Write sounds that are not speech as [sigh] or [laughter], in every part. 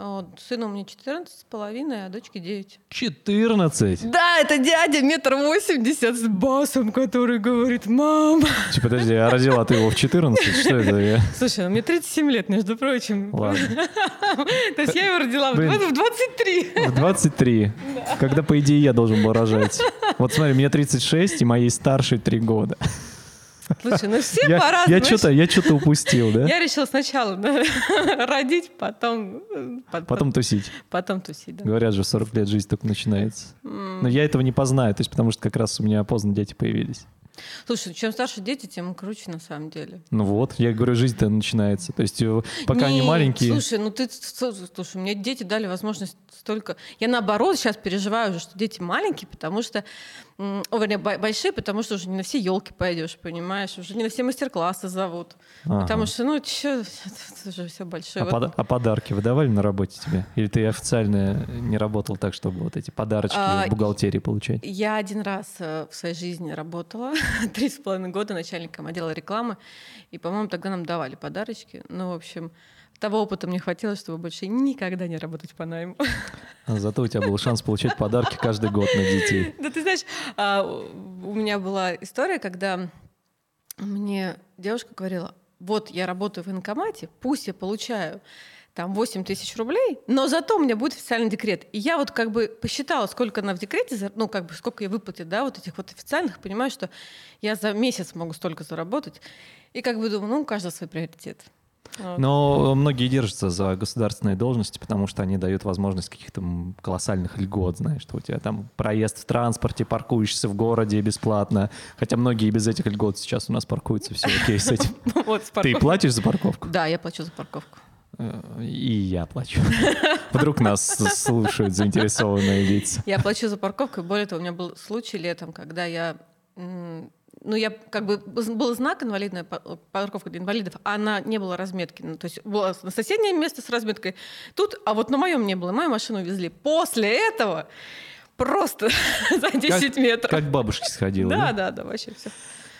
Вот, сыну у меня 14 с половиной, а дочке 9. 14? Да, это дядя метр восемьдесят с басом, который говорит, мам. Типа, подожди, а родила ты его в 14? Что это? Я... Слушай, ну мне 37 лет, между прочим. Ладно. [laughs] То есть я его родила в 23. В 23. Когда, по идее, я должен был рожать. Вот смотри, мне 36, и моей старшей 3 года. Слушай, ну все Я, по-разному. я что-то я что-то упустил, да? Я решила сначала [laughs] родить, потом, потом, Потом тусить. потом тусить. Да. Говорят же, в 40 лет жизнь только начинается. Но я этого не познаю, то есть потому что как раз у меня поздно дети появились. Слушай, чем старше дети, тем круче на самом деле. Ну вот, я говорю, жизнь-то начинается. То есть э, пока они Нет, маленькие... Слушай, ну ты, слушай, мне дети дали возможность столько... Я наоборот сейчас переживаю уже, что дети маленькие, потому что... О, вернее, бо- большие, потому что уже не на все елки пойдешь, понимаешь? Уже не на все мастер-классы зовут. Ага. Потому что, ну, что, [laughs] это уже все большое. А, Вот, пода- а подарки выдавали на работе тебе? Или ты официально не работал так, чтобы вот эти подарочки А, в бухгалтерии получать? Я один раз э, в своей жизни работала, [laughs] три с половиной года начальником отдела рекламы, и, по-моему, тогда нам давали подарочки. Ну, в общем, того опыта мне хватило, чтобы больше никогда не работать по найму. А Зато у тебя был шанс получать подарки каждый год на детей. [laughs] Да ты знаешь, а, у меня была история, когда мне девушка говорила, вот я работаю в военкомате, пусть я получаю там 8 тысяч рублей, но зато у меня будет официальный декрет. И я вот как бы посчитала, сколько она в декрете, ну как бы сколько ей выплатит, да, вот этих вот официальных, понимаю, что я за месяц могу столько заработать. И как бы думаю, ну у каждого свой приоритет. Но многие держатся за государственные должности, потому что они дают возможность каких-то колоссальных льгот, знаешь, что у тебя там проезд в транспорте, паркуешься в городе бесплатно. Хотя многие без этих льгот сейчас у нас паркуются, все окей с этим. [laughs] С Ты платишь за парковку? Да, я плачу за парковку. Э, И я плачу. Вдруг нас слушают заинтересованные лица. Я плачу за парковку. и Более того, у меня был случай летом, когда я... Ну, я как бы был знак инвалидная па- парковка для инвалидов, а она не было разметки. Ну, то есть было на соседнее место с разметкой тут, а вот на моем не было. Мою машину везли. После этого просто [laughs] за 10 метров. Как к бабушке сходила. Да, да, да, вообще все.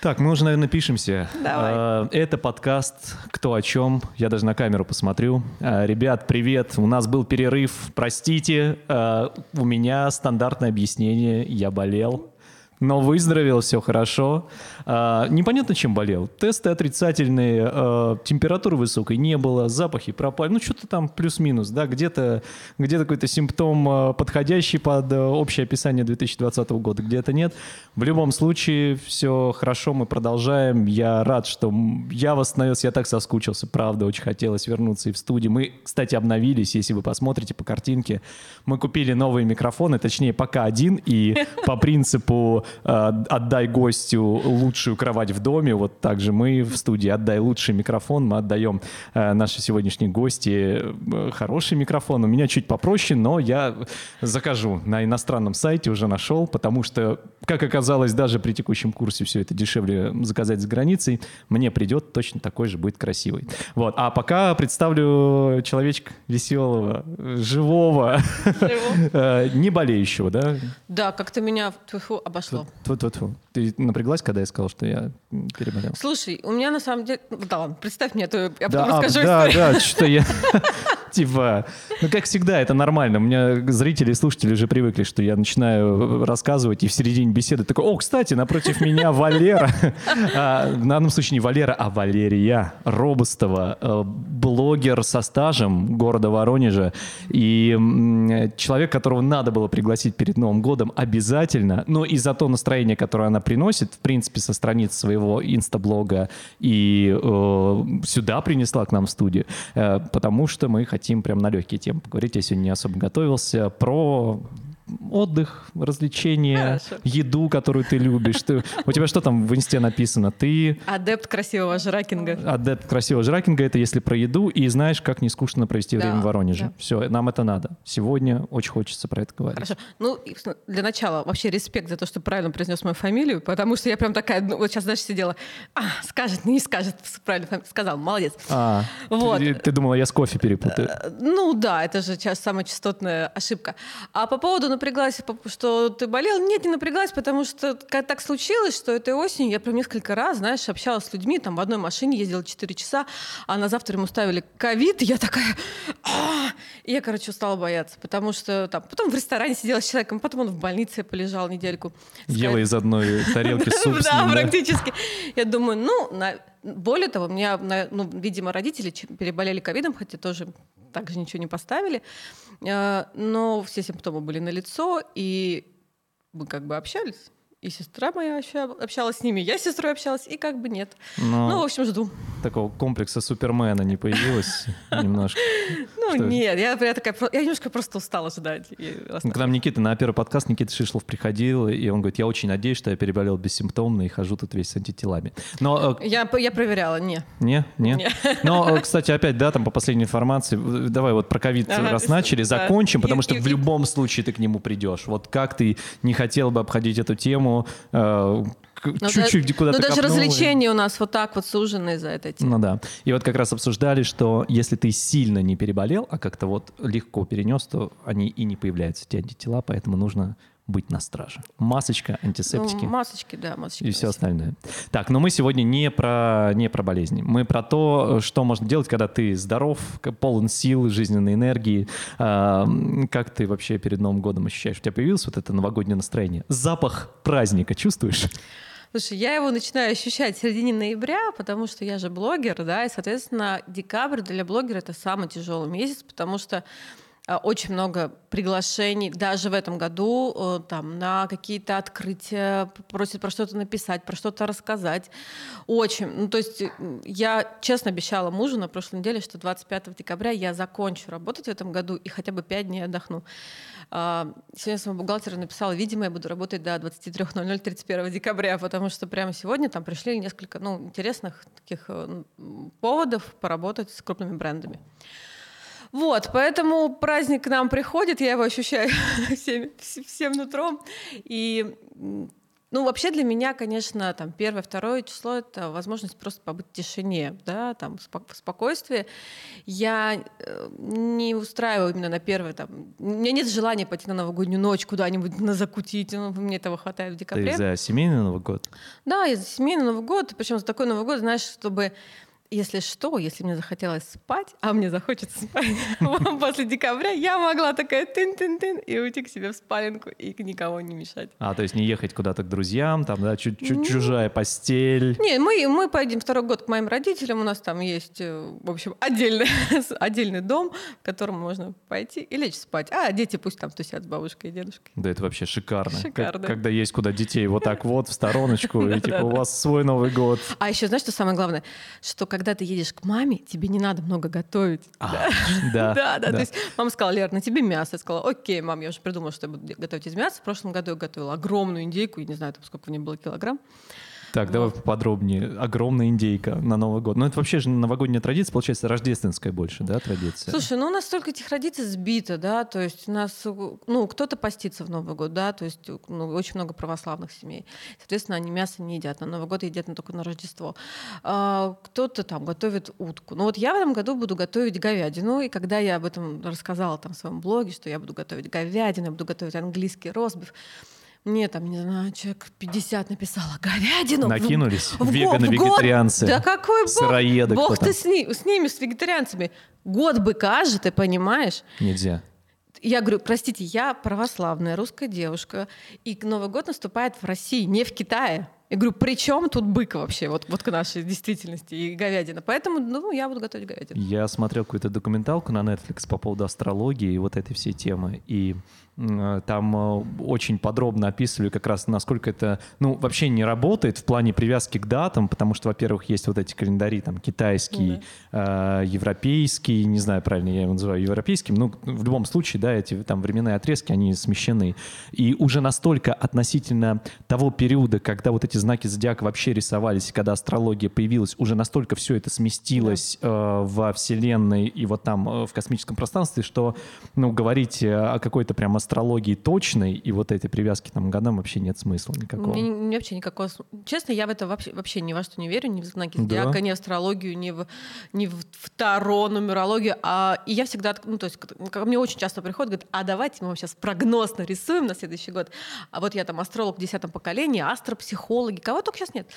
Так, мы уже, наверное, пишемся. Давай. А, Это подкаст «Кто о чем?». Я даже на камеру посмотрю. А, Ребят, привет. У нас был перерыв. Простите, а, у меня стандартное объяснение. Я болел. Но выздоровел, все хорошо. А, непонятно, чем болел. Тесты отрицательные, а, температуры высокой не было, запахи пропали. Ну, что-то там плюс-минус, да, где-то где какой-то симптом, а, подходящий под а, общее описание 2020 года, где-то нет. В любом случае, все хорошо, мы продолжаем. Я рад, что я восстановился, я так соскучился, правда, очень хотелось вернуться и в студию. Мы, кстати, обновились, если вы посмотрите по картинке. Мы купили новые микрофоны, точнее, пока один, и по принципу э, «отдай гостю лучшую кровать в доме», вот так же мы в студии «отдай лучший микрофон», мы отдаем э, нашей сегодняшней гости э, хороший микрофон. У меня чуть попроще, но я закажу на иностранном сайте, уже нашел, потому что, как оказалось, даже при текущем курсе все это дешевле заказать за границей. Мне придет точно такой же, будет красивый. Вот. А пока представлю человечка веселого, живого, [laughs] э, не болеющего, да? Да, как-то меня обошло. Ты напряглась, когда я сказал, что я переболел? Слушай, у меня на самом деле... Да ладно, представь мне, а то я Да, потом а, расскажу да, историю. да, [laughs] что я... [laughs] Типа, ну как всегда, это нормально. У меня зрители и слушатели уже привыкли, что я начинаю рассказывать, и в середине беседы такой, о, кстати, напротив меня [laughs] Валера. А, В данном случае не Валера, а Валерия Робостова, э, блогер со стажем города Воронежа, и человек, которого надо было пригласить перед Новым годом обязательно, но и за то настроение, которое она приносит, в принципе, со страниц своего инстаблога и э, сюда принесла к нам в студию, э, потому что мы хотим прям на легкие темы поговорить. Я сегодня не особо готовился про отдых, развлечения, Хорошо. еду, которую ты любишь. Ты- у тебя что там в инсте написано? Ты Адепт красивого жракинга. адепт красивого жракинга, это если про еду, и знаешь, как не скучно провести Да, время в Воронеже. да. Все, нам это надо. Сегодня очень хочется про это говорить. Хорошо. Ну, для начала вообще респект за то, что правильно произнес мою фамилию, потому что я прям такая, ну, вот сейчас, знаешь, сидела, а, скажет, не скажет, правильно фами- сказал, молодец. А, Вот. ты, ты думала, я с кофе перепутаю? Э, Ну да, это же сейчас самая частотная ошибка. А по поводу, напряглась, что ты болел. Нет, не напряглась, потому что как так случилось, что этой осенью я прям несколько раз, знаешь, общалась с людьми, там в одной машине ездила 4 часа, а на завтра ему ставили ковид, и я такая... «А!» и я, короче, устала бояться, потому что там... Потом в ресторане сидела с человеком, потом он в больнице полежал недельку. Ела из одной тарелки [laughs] суп Да, практически. Я думаю, ну, более того, у меня, ну, видимо, родители переболели ковидом, хотя тоже также ничего не поставили. Э, но все симптомы были на лицо, и мы как бы общались и сестра моя общалась с ними, я с сестрой общалась, и как бы нет. Но ну, в общем, жду. Такого комплекса Супермена не появилось [laughs] немножко? Ну, нет, я, такая, я немножко просто устала ждать. К нам Никита на первый подкаст Никита Шишлов приходил, и он говорит, я очень надеюсь, что я переболел бессимптомно и хожу тут весь с антителами. Но, э, я, я проверяла, не. Не? Не? [laughs] Но, э, кстати, опять, да, там по последней информации, давай вот про ковид раз начали, закончим, потому что в любом случае ты к нему придешь. Вот как ты не хотел бы обходить эту тему, тему, э, ну, чуть-чуть куда-то Ну, даже копнул, развлечения у нас вот так вот сужены за это. Ну да. И вот как раз обсуждали, что если ты сильно не переболел, а как-то вот легко перенес, то они и не появляются, эти антитела, поэтому нужно быть на страже. Масочка, антисептики. Ну, масочки, да, масочки. И все остальное. Так, но мы сегодня не про, не про болезни. Мы про то, что можно делать, когда ты здоров, полон сил, жизненной энергии. Как ты вообще перед Новым годом ощущаешь? У тебя появилось вот это новогоднее настроение? Запах праздника чувствуешь? Слушай, я его начинаю ощущать в середине ноября, потому что я же блогер, да, и, соответственно, декабрь для блогера — это самый тяжелый месяц, потому что очень много приглашений, даже в этом году, э, там, на какие-то открытия, просят про что-то написать, про что-то рассказать. Очень. Ну, то есть я честно обещала мужу на прошлой неделе, что 25 декабря я закончу работать в этом году и хотя бы 5 дней отдохну. А, сегодня своему бухгалтеру написала, видимо, я буду работать до 23.00 31 декабря, потому что прямо сегодня там пришли несколько ну, интересных таких э, поводов поработать с крупными брендами. Вот, поэтому праздник к нам приходит, я его ощущаю [laughs] всем, всем нутром. И ну, вообще для меня, конечно, там первое, второе число — это возможность просто побыть в тишине, да, там, в спокойствии. Я э, не устраиваю именно на первое, там, у меня нет желания пойти на новогоднюю ночь куда-нибудь на закутить, ну, мне этого хватает в декабре. Ты за семейный Новый год? Да, я за семейный Новый год, причем за такой Новый год, знаешь, чтобы если что, если мне захотелось спать, а мне захочется спать [laughs] после декабря, я могла такая тын-тын-тын и уйти к себе в спаленку и никого не мешать. А, то есть не ехать куда-то к друзьям, там, да, чуть-чуть чужая постель. Не, мы, мы поедем второй год к моим родителям, у нас там есть, э, в общем, отдельный, [laughs] отдельный дом, в котором можно пойти и лечь спать. А дети пусть там тусят с бабушкой и дедушкой. Да, это вообще шикарно. Шикарно. Когда есть куда детей вот так вот в стороночку, [laughs] и типа у вас свой Новый год. А еще, знаешь, что самое главное? Что когда ты едешь к маме, тебе не надо много готовить. А, да, [laughs] да, да. То есть мама сказала, Лер, на тебе мясо. Я сказала, окей, мам, я уже придумала, что я буду готовить из мяса. В прошлом году я готовила огромную индейку, я не знаю, там, сколько в ней было килограмм. Так, давай поподробнее. Огромная индейка на Новый год. Ну, это вообще же новогодняя традиция, получается, рождественская больше, да, традиция? Слушай, ну у нас столько этих традиций сбито, да, то есть у нас, ну, кто-то постится в Новый год, да, то есть ну, очень много православных семей. Соответственно, они мясо не едят, на Новый год едят только на Рождество. А, кто-то там готовит утку. Ну вот я в этом году буду готовить говядину, и когда я об этом рассказала там в своем блоге, что я буду готовить говядину, я буду готовить английский ростбиф, мне там, не знаю, человек 50 написала говядину. Накинулись в, веганы-вегетарианцы. Да какой бог? Сыроеды. Бог ты с, ни, с ними, с вегетарианцами. Год быка же, ты понимаешь? Нельзя. Я говорю, простите, я православная русская девушка, и Новый год наступает в России, не в Китае. Я говорю, при чем тут бык вообще, вот, вот к нашей действительности и говядина? Поэтому, ну, я буду готовить говядину. Я смотрел какую-то документалку на Netflix по поводу астрологии и вот этой всей темы, и там э, очень подробно описывали как раз, насколько это, ну, вообще не работает в плане привязки к датам, потому что, во-первых, есть вот эти календари, там, китайский, да. э, европейский, не знаю, правильно я его называю европейским, ну, в любом случае, да, эти там временные отрезки, они смещены. И уже настолько относительно того периода, когда вот эти знаки зодиака вообще рисовались, когда астрология появилась, уже настолько все это сместилось э, во Вселенной и вот там э, в космическом пространстве, что, ну, говорить э, о какой-то прям астрологии точной и вот этой привязки там к годам вообще нет смысла никакого. Мне, мне вообще никакого... Честно, я в это вообще, вообще ни во что не верю, ни в знаки зодиака, Да? ни в астрологию, ни в, ни в таро, нумерологию. А, и я всегда, ну, то есть, ко мне очень часто приходят, говорят, а давайте мы вам сейчас прогноз нарисуем на следующий год. А вот я там астролог в десятом поколении, астропсихологи, кого только сейчас нет.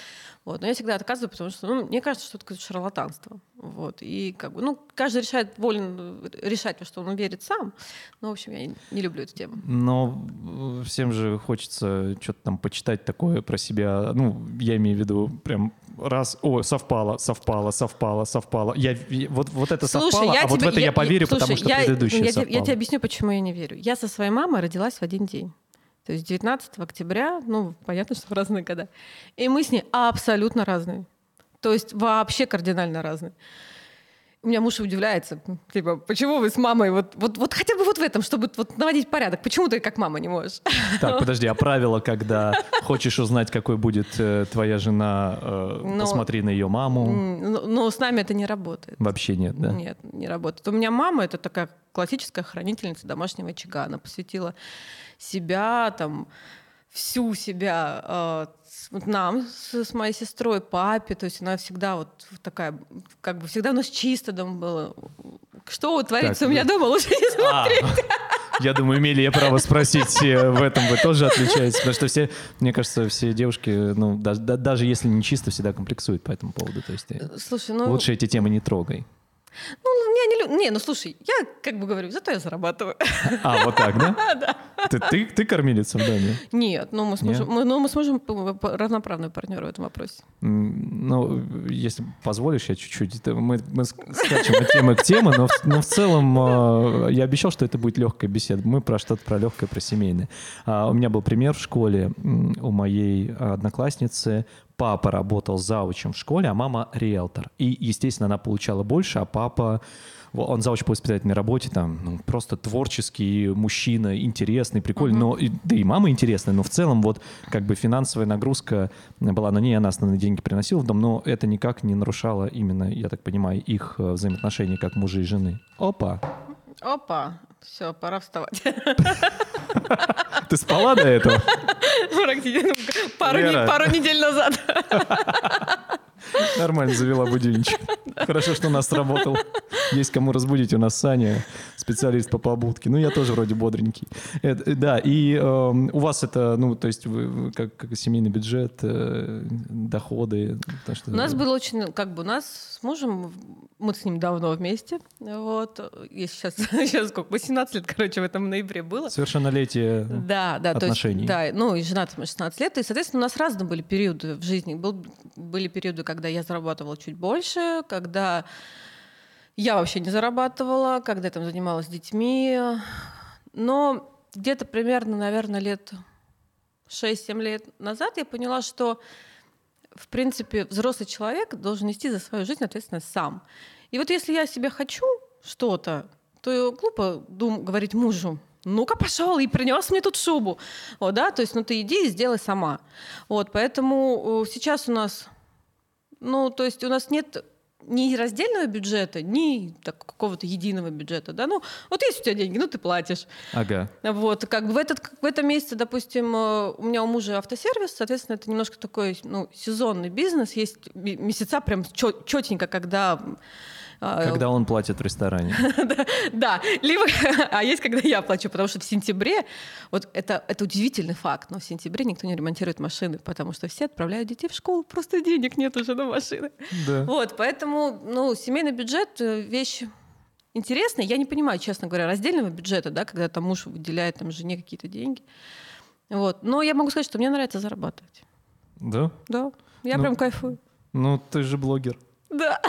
Вот. Но я всегда отказываю, потому что ну, мне кажется, что это какое-то шарлатанство. Вот. И как бы, ну, каждый решает, волен э, решать, во что он верит сам. Но, в общем, я не, люблю эту тему. Но всем же хочется что-то там почитать такое про себя. Ну, я имею в виду прям раз, о, совпало, совпало, совпало, совпало. Я, я- вот, вот это совпало, а вот в это я, поверю, потому слушай, что я, предыдущее я, тебе- совпало. я тебе объясню, почему я не верю. Я со своей мамой родилась в один день. То есть 19 октября, ну, понятно, что в разные года. И мы с ней абсолютно разные. То есть вообще кардинально разные. У меня муж удивляется, типа, почему вы с мамой вот, вот, вот хотя бы вот в этом, чтобы вот наводить порядок, почему ты как мама не можешь? Так, [laughs] подожди, а правило, когда хочешь узнать, какой будет э, твоя жена, э, Ну, посмотри на ее маму, Но, но с нами это не работает. вообще нет, да? Нет, не работает. У меня мама это такая классическая хранительница домашнего очага. Она посвятила себя, там, всю себя э, вот нам с, с моей сестрой, папе. То есть она всегда вот такая, как бы всегда у нас чисто дома было. Что творится Так, у меня да. дома, лучше не смотреть. А, я думаю, имели я право спросить, э, в этом вы тоже отличаетесь, потому что все, мне кажется, все девушки, ну, да- да- даже если не чисто, всегда комплексуют по этому поводу, то есть ты Слушай, ну, лучше эти темы не трогай. Ну я не, лю- не, ну слушай, я как бы говорю, зато я зарабатываю. А, вот так, да? [laughs] Ты, ты, ты кормилица в доме? Нет, ну мы с Нет? мужем, мы, ну, мы с мужем равноправные партнеры в этом вопросе. Ну, если позволишь, я чуть-чуть... Мы, мы ск- скачем от темы к теме, но, в- но в целом э, я обещал, что это будет легкая беседа. Мы про что-то про легкое, про семейное. А, У меня был пример в школе у моей одноклассницы. Папа работал заучем в школе, а мама риэлтор. И, естественно, она получала больше, а папа... Он зауч по воспитательной работе, там, ну, просто творческий мужчина, интересный, прикольный, но, и- да и мама интересная, но в целом вот как бы финансовая нагрузка была на ней, она основные деньги приносила в дом, но это никак не нарушало именно, я так понимаю, их э, взаимоотношения как мужа и жены. Опа! Опа, все, пора вставать. [laughs] Ты спала до этого? [laughs] Пару, не- пару недель назад. [laughs] Нормально завела будильничек. Хорошо, что у нас сработал. Есть кому разбудить. У нас Саня, специалист по побудке. Ну, я тоже вроде бодренький. Это- э, да, и эм, у вас это, ну, то есть вы, вы как, как семейный бюджет, э, доходы? то, что- У нас было очень, как бы, у нас с мужем, мы с ним давно вместе, вот, и сейчас, [laughs] сейчас сколько, 18 лет, короче, в этом ноябре было. Совершеннолетие. Да, да, отношений. то есть, да, ну и женаты мы 16 лет, и, соответственно, у нас разные были периоды в жизни. Был, были периоды, когда я зарабатывала чуть больше, когда я вообще не зарабатывала, когда я там занималась детьми, но где-то примерно, наверное, лет 6-7 лет назад я поняла, что в принципе, взрослый человек должен нести за свою жизнь ответственность сам. И вот если я себе хочу что-то, то глупо дум- говорить мужу, ну-ка пошел и принес мне тут шубу. Вот, да, то есть, ну ты иди и сделай сама. Вот, поэтому э, сейчас у нас, ну, то есть у нас нет ни раздельного бюджета, ни так, какого-то единого бюджета, да, ну, вот есть у тебя деньги, ну, ты платишь. Ага. Вот, как бы в, этот, в этом месяце, допустим, э, у меня у мужа автосервис, соответственно, это немножко такой ну, сезонный бизнес. Есть ме- месяца прям четенько, когда... э, Когда он платит в ресторане. [laughs] Да, либо... [laughs] А есть, когда я плачу, потому что в сентябре... Вот это, это удивительный факт, но в сентябре никто не ремонтирует машины, потому что все отправляют детей в школу, просто денег нет уже на машины. Да. Вот, поэтому, ну, семейный бюджет э, вещь интересная. Я не понимаю, честно говоря, раздельного бюджета, да, когда там муж выделяет там жене какие-то деньги. Вот. Но я могу сказать, что мне нравится зарабатывать. Да? Да. Я Ну, прям кайфую. Ну, ты же блогер. Да.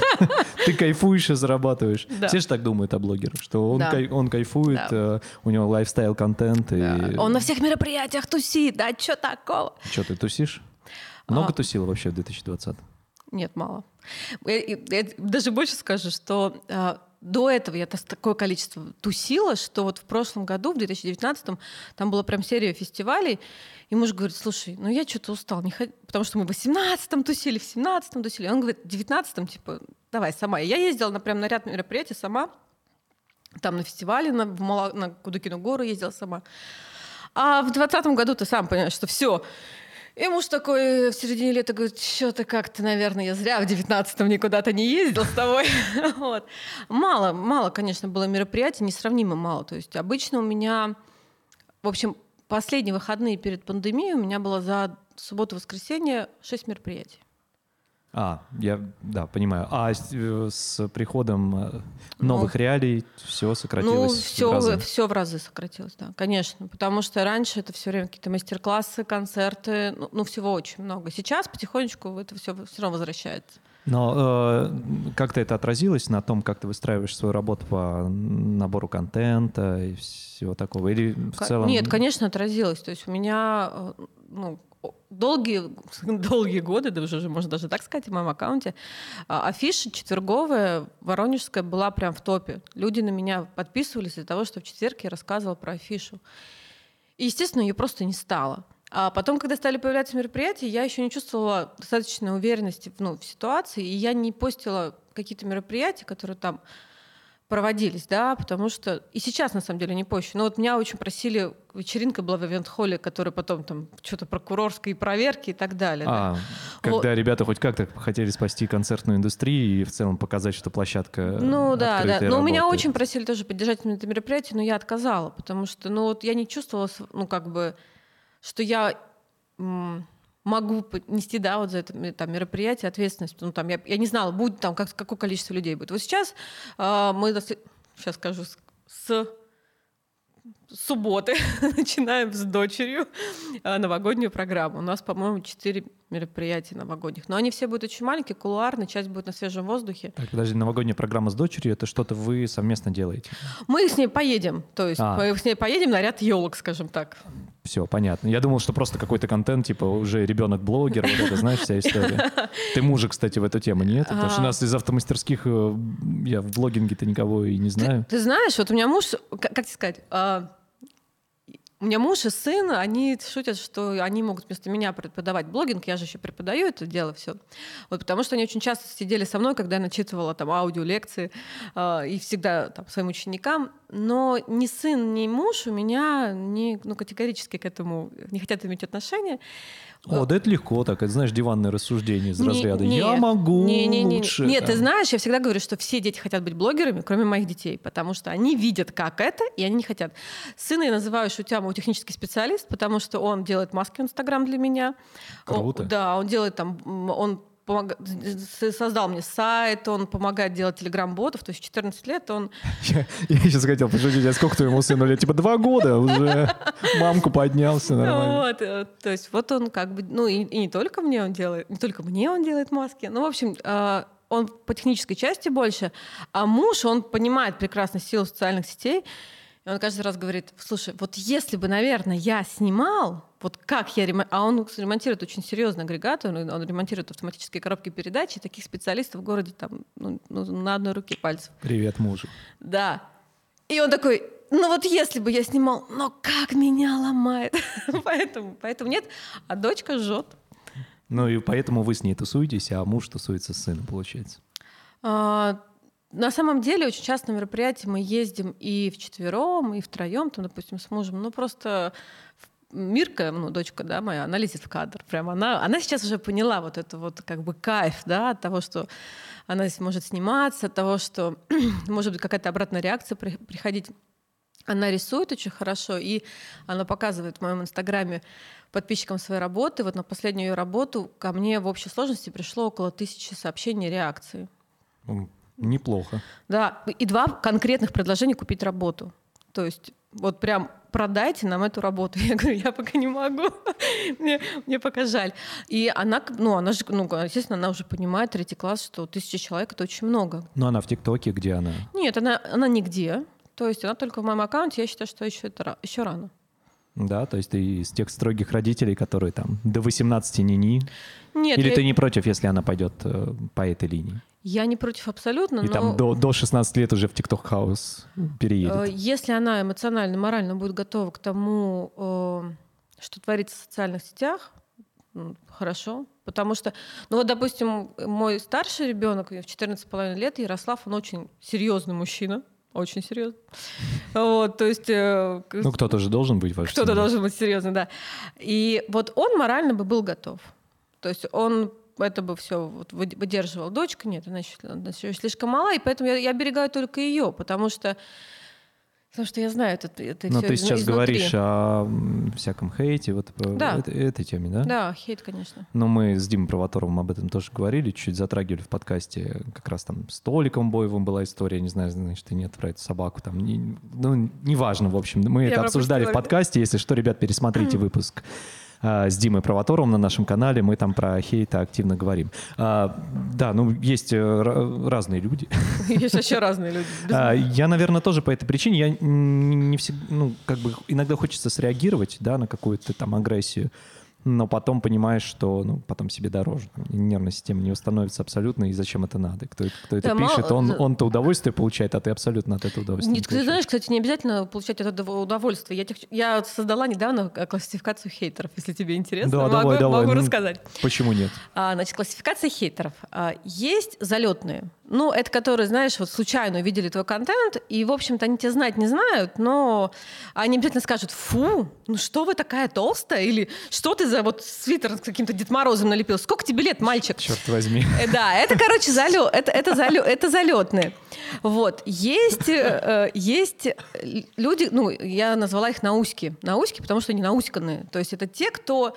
[laughs] Ты кайфуешь и зарабатываешь. Да. Все же так думают о блогерах, что он, Да. кай- он кайфует, Да. э, у него лайфстайл-контент. И... Он на всех мероприятиях тусит, да, что такого? Что, ты тусишь? Много А. тусила вообще в 2020? Нет, мало. Я, я- я даже больше скажу, что а, до этого я такое количество тусила, что вот в прошлом году, в 2019, там была прям серия фестивалей, и муж говорит, слушай, ну я что-то устал, не ход... потому что мы в 18-м тусили, в 17-м тусили. Он говорит, в 19-м, типа, давай сама. И я ездила на, прям на ряд мероприятий сама, там на фестивале, на, в Мала... на Кудыкину гору ездила сама. А в 2020 году ты сам понимаешь, что все, и муж такой в середине лета говорит, что-то как-то, наверное, я зря в девятнадцатом никуда-то не ездил с тобой. [laughs] вот. Мало, мало, конечно, было мероприятий, несравнимо мало. То есть обычно у меня, в общем, последние выходные перед пандемией у меня было за субботу-воскресенье шесть мероприятий. А, я, да, понимаю. А с, с приходом э, новых ну, реалий все сократилось ну, все, в разы? все в разы сократилось, да, конечно. Потому что раньше это все время какие-то мастер-классы, концерты, ну, ну, всего очень много. Сейчас потихонечку это все все равно возвращается. Но э, как-то это отразилось на том, как ты выстраиваешь свою работу по набору контента и всего такого? Или в целом... Нет, конечно, отразилось. То есть у меня э, ну, долгие, [laughs] долгие годы, да уже можно даже так сказать, в моем аккаунте, а, афиша четверговая, воронежская, была прям в топе. Люди на меня подписывались для того, что в четверг я рассказывала про афишу. И, естественно, ее просто не стало. А потом, когда стали появляться мероприятия, я еще не чувствовала достаточной уверенности ну, в ситуации, и я не постила какие-то мероприятия, которые там проводились, да, потому что и сейчас на самом деле не позже. Но вот меня очень просили, вечеринка была в ивент-холле, которая потом там что-то прокурорские проверки и так далее. А, да. когда вот. ребята хоть как-то хотели спасти концертную индустрию и в целом показать, что площадка Ну да, да. Но меня очень просили тоже поддержать это мероприятие, но я отказала, потому что, ну вот я не чувствовала, ну как бы, что я могу нести, да, вот за это там, мероприятие ответственность. Ну, там, я, я не знала, будет там, как, какое количество людей будет. Вот сейчас э, мы, сейчас скажу, с, субботы [laughs] начинаем с дочерью э, новогоднюю программу. У нас, по-моему, четыре мероприятий новогодних. Но они все будут очень маленькие, кулуарные, часть будет на свежем воздухе. Так, подожди, новогодняя программа с дочерью, это что-то вы совместно делаете? Мы с ней поедем, то есть а. мы с ней поедем на ряд елок, скажем так. Все, понятно. Я думал, что просто какой-то контент, типа уже ребенок-блогер, вот это, знаешь, вся история. [laughs] Ты мужик, кстати, в эту тему, нет? Потому что у нас из автомастерских, э, я в блогинге-то никого и не знаю. Ты, ты знаешь, вот у меня муж, как, как тебе сказать, а, у меня муж и сын, они шутят, что они могут вместо меня преподавать блогинг, я же еще преподаю это дело все. Вот потому что они очень часто сидели со мной, когда я начитывала там аудиолекции, э, и всегда там, своим ученикам. Но ни сын, ни муж у меня не, ну, категорически к этому не хотят иметь отношения. О, да это легко так, это, знаешь, диванное рассуждение из не, разряда. Не, я могу не, не, не, лучше. Нет, ты знаешь, я всегда говорю, что все дети хотят быть блогерами, кроме моих детей, потому что они видят, как это, и они не хотят. Сына я называю шутя мой технический специалист, потому что он делает маски в Инстаграм для меня. Круто. Он, да, он делает там, он помог... создал мне сайт, он помогает делать телеграм-ботов, то есть 14 лет он... [laughs] Я, я сейчас хотел пошутить, а сколько твоему сыну лет? Типа два года уже мамку поднялся нормально. Вот, э, то есть вот он как бы, ну и, и не только мне он делает, не только мне он делает маски, ну в общем, э, он по технической части больше, а муж, он понимает прекрасно силу социальных сетей, и он каждый раз говорит, слушай, вот если бы, наверное, я снимал, вот как я ремонтирую, а он ремонтирует очень серьезный агрегатор, он, он ремонтирует автоматические коробки передач, и таких специалистов в городе там ну, ну, на одной руке пальцев. Привет мужу. Да. И он такой, ну вот если бы я снимал, но как меня ломает. [laughs] поэтому, поэтому нет, а дочка жжет. Ну и поэтому вы с ней тусуетесь, а муж тусуется с сыном, получается. А, на самом деле, очень часто на мероприятия мы ездим и в четвером, и втроем, там, допустим, с мужем. Ну, просто Мирка, ну, дочка, да, моя, она лезет в кадр. Прям она, она сейчас уже поняла вот это вот как бы кайф, да, от того, что она может сниматься, от того, что [clears throat] может быть какая-то обратная реакция при, приходить. Она рисует очень хорошо, и она показывает в моем инстаграме подписчикам своей работы. Вот на последнюю ее работу ко мне в общей сложности пришло около тысячи сообщений, реакций. Неплохо. Да, и два конкретных предложения купить работу. То есть вот прям продайте нам эту работу. [laughs] Я говорю, я пока не могу, [laughs] мне, мне пока жаль. И она, ну, она же, ну, естественно, она уже понимает, третий класс, что тысяча человек — это очень много. Но она в ТикТоке, где она? Нет, она, она нигде. То есть она только в моем аккаунте, я считаю, что еще, это, еще рано. Да, то есть ты из тех строгих родителей, которые там до 18 ни-ни. Нет, Или я, ты не против, если она пойдет э, по этой линии? я не против абсолютно, И но там до, до 16 лет уже в TikTok house переедет. э, если она эмоционально, морально будет готова к тому, э, что творится в социальных сетях, хорошо. Потому что, ну вот, допустим, мой старший ребенок в 14,5 лет, Ярослав, он очень серьезный мужчина, очень серьезный. Вот, то есть... э, ну, кто-то же должен быть в вашей Кто-то должен быть серьезный, да. И вот он морально бы был готов. То есть он это бы все вот вы- выдерживал. Дочка нет, она еще, она еще слишком мала, и поэтому я, я оберегаю только ее, потому что потому что я знаю это, это Но всё ты сейчас изнутри. говоришь о всяком хейте, вот Да. этой, этой теме, да? Да, хейт, конечно. Но мы с Димой Провоторовым об этом тоже говорили, чуть затрагивали в подкасте. Как раз там с Толиком Боевым была история, не знаю, значит, и нет про эту собаку. Там, не, ну, неважно, в общем. Мы Я это обсуждали в подкасте. Если что, ребят, пересмотрите [clears throat] выпуск с Димой Провоторовым на нашем канале. Мы там про хейта активно говорим. А, да, ну, есть э, ра- разные люди. [laughs] Есть еще разные люди. А, Я, наверное, тоже по этой причине, я не всегда, ну, как бы иногда хочется среагировать, да, на какую-то там агрессию, но потом понимаешь, что, ну, потом себе дороже. Нервная система не восстановится абсолютно, и зачем это надо? Кто, это- кто это Да, мало- пишет, он, да. он-то удовольствие получает, а ты абсолютно от этого удовольствия не Нет, ты получаешь. знаешь, кстати, не обязательно получать от этого удовольствие. Я, тех- я создала недавно э, классификацию хейтеров, если тебе интересно. Да, могу, давай, давай. могу Ну, рассказать. Почему нет? А, значит, классификация хейтеров. А, есть залетные. Ну, это которые, знаешь, вот случайно увидели твой контент, и, в общем-то, они тебя знать не знают, но они обязательно скажут, фу, ну что вы такая толстая? Или что ты за вот свитер с каким-то Дед Морозом налепил? Сколько тебе лет, мальчик? Черт возьми. Э, Да, это, короче, залё- это, это, залё- это залетные. Вот. Есть, э, э, есть люди, ну, я назвала их науськи. Науськи, потому что они науськанные. То есть это те, кто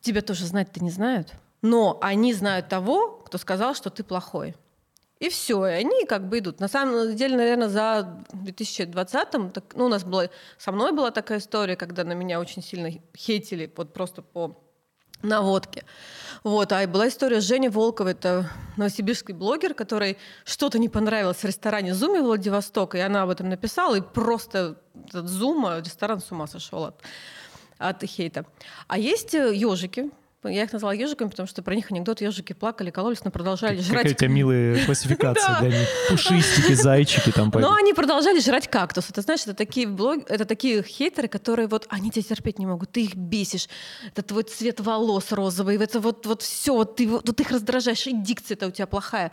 тебя тоже знать-то не знают, но они знают того, кто сказал, что ты плохой. И все, и они как бы идут. На самом деле, наверное, за 2020-м, так, ну, у нас была, со мной была такая история, когда на меня очень сильно хейтили, вот просто по наводке. Вот, а и была история с Женей Волковой, это новосибирский блогер, который что-то не понравилось в ресторане Зуме Владивосток, и она об этом написала, и просто от Зума ресторан с ума сошел от, от хейта. А есть ежики, я их назвала ежиками, потому что про них анекдот ежики плакали, кололись, но продолжали жрать. Какая у тебя милая классификация Да. для них. Пушистики, зайчики там Но они продолжали жрать кактус. Это знаешь, это такие блог... это такие хейтеры, которые вот они тебя терпеть не могут. Ты их бесишь. Это твой цвет волос розовый. Это вот, вот все. Вот ты вот, их раздражаешь. И дикция-то у тебя плохая.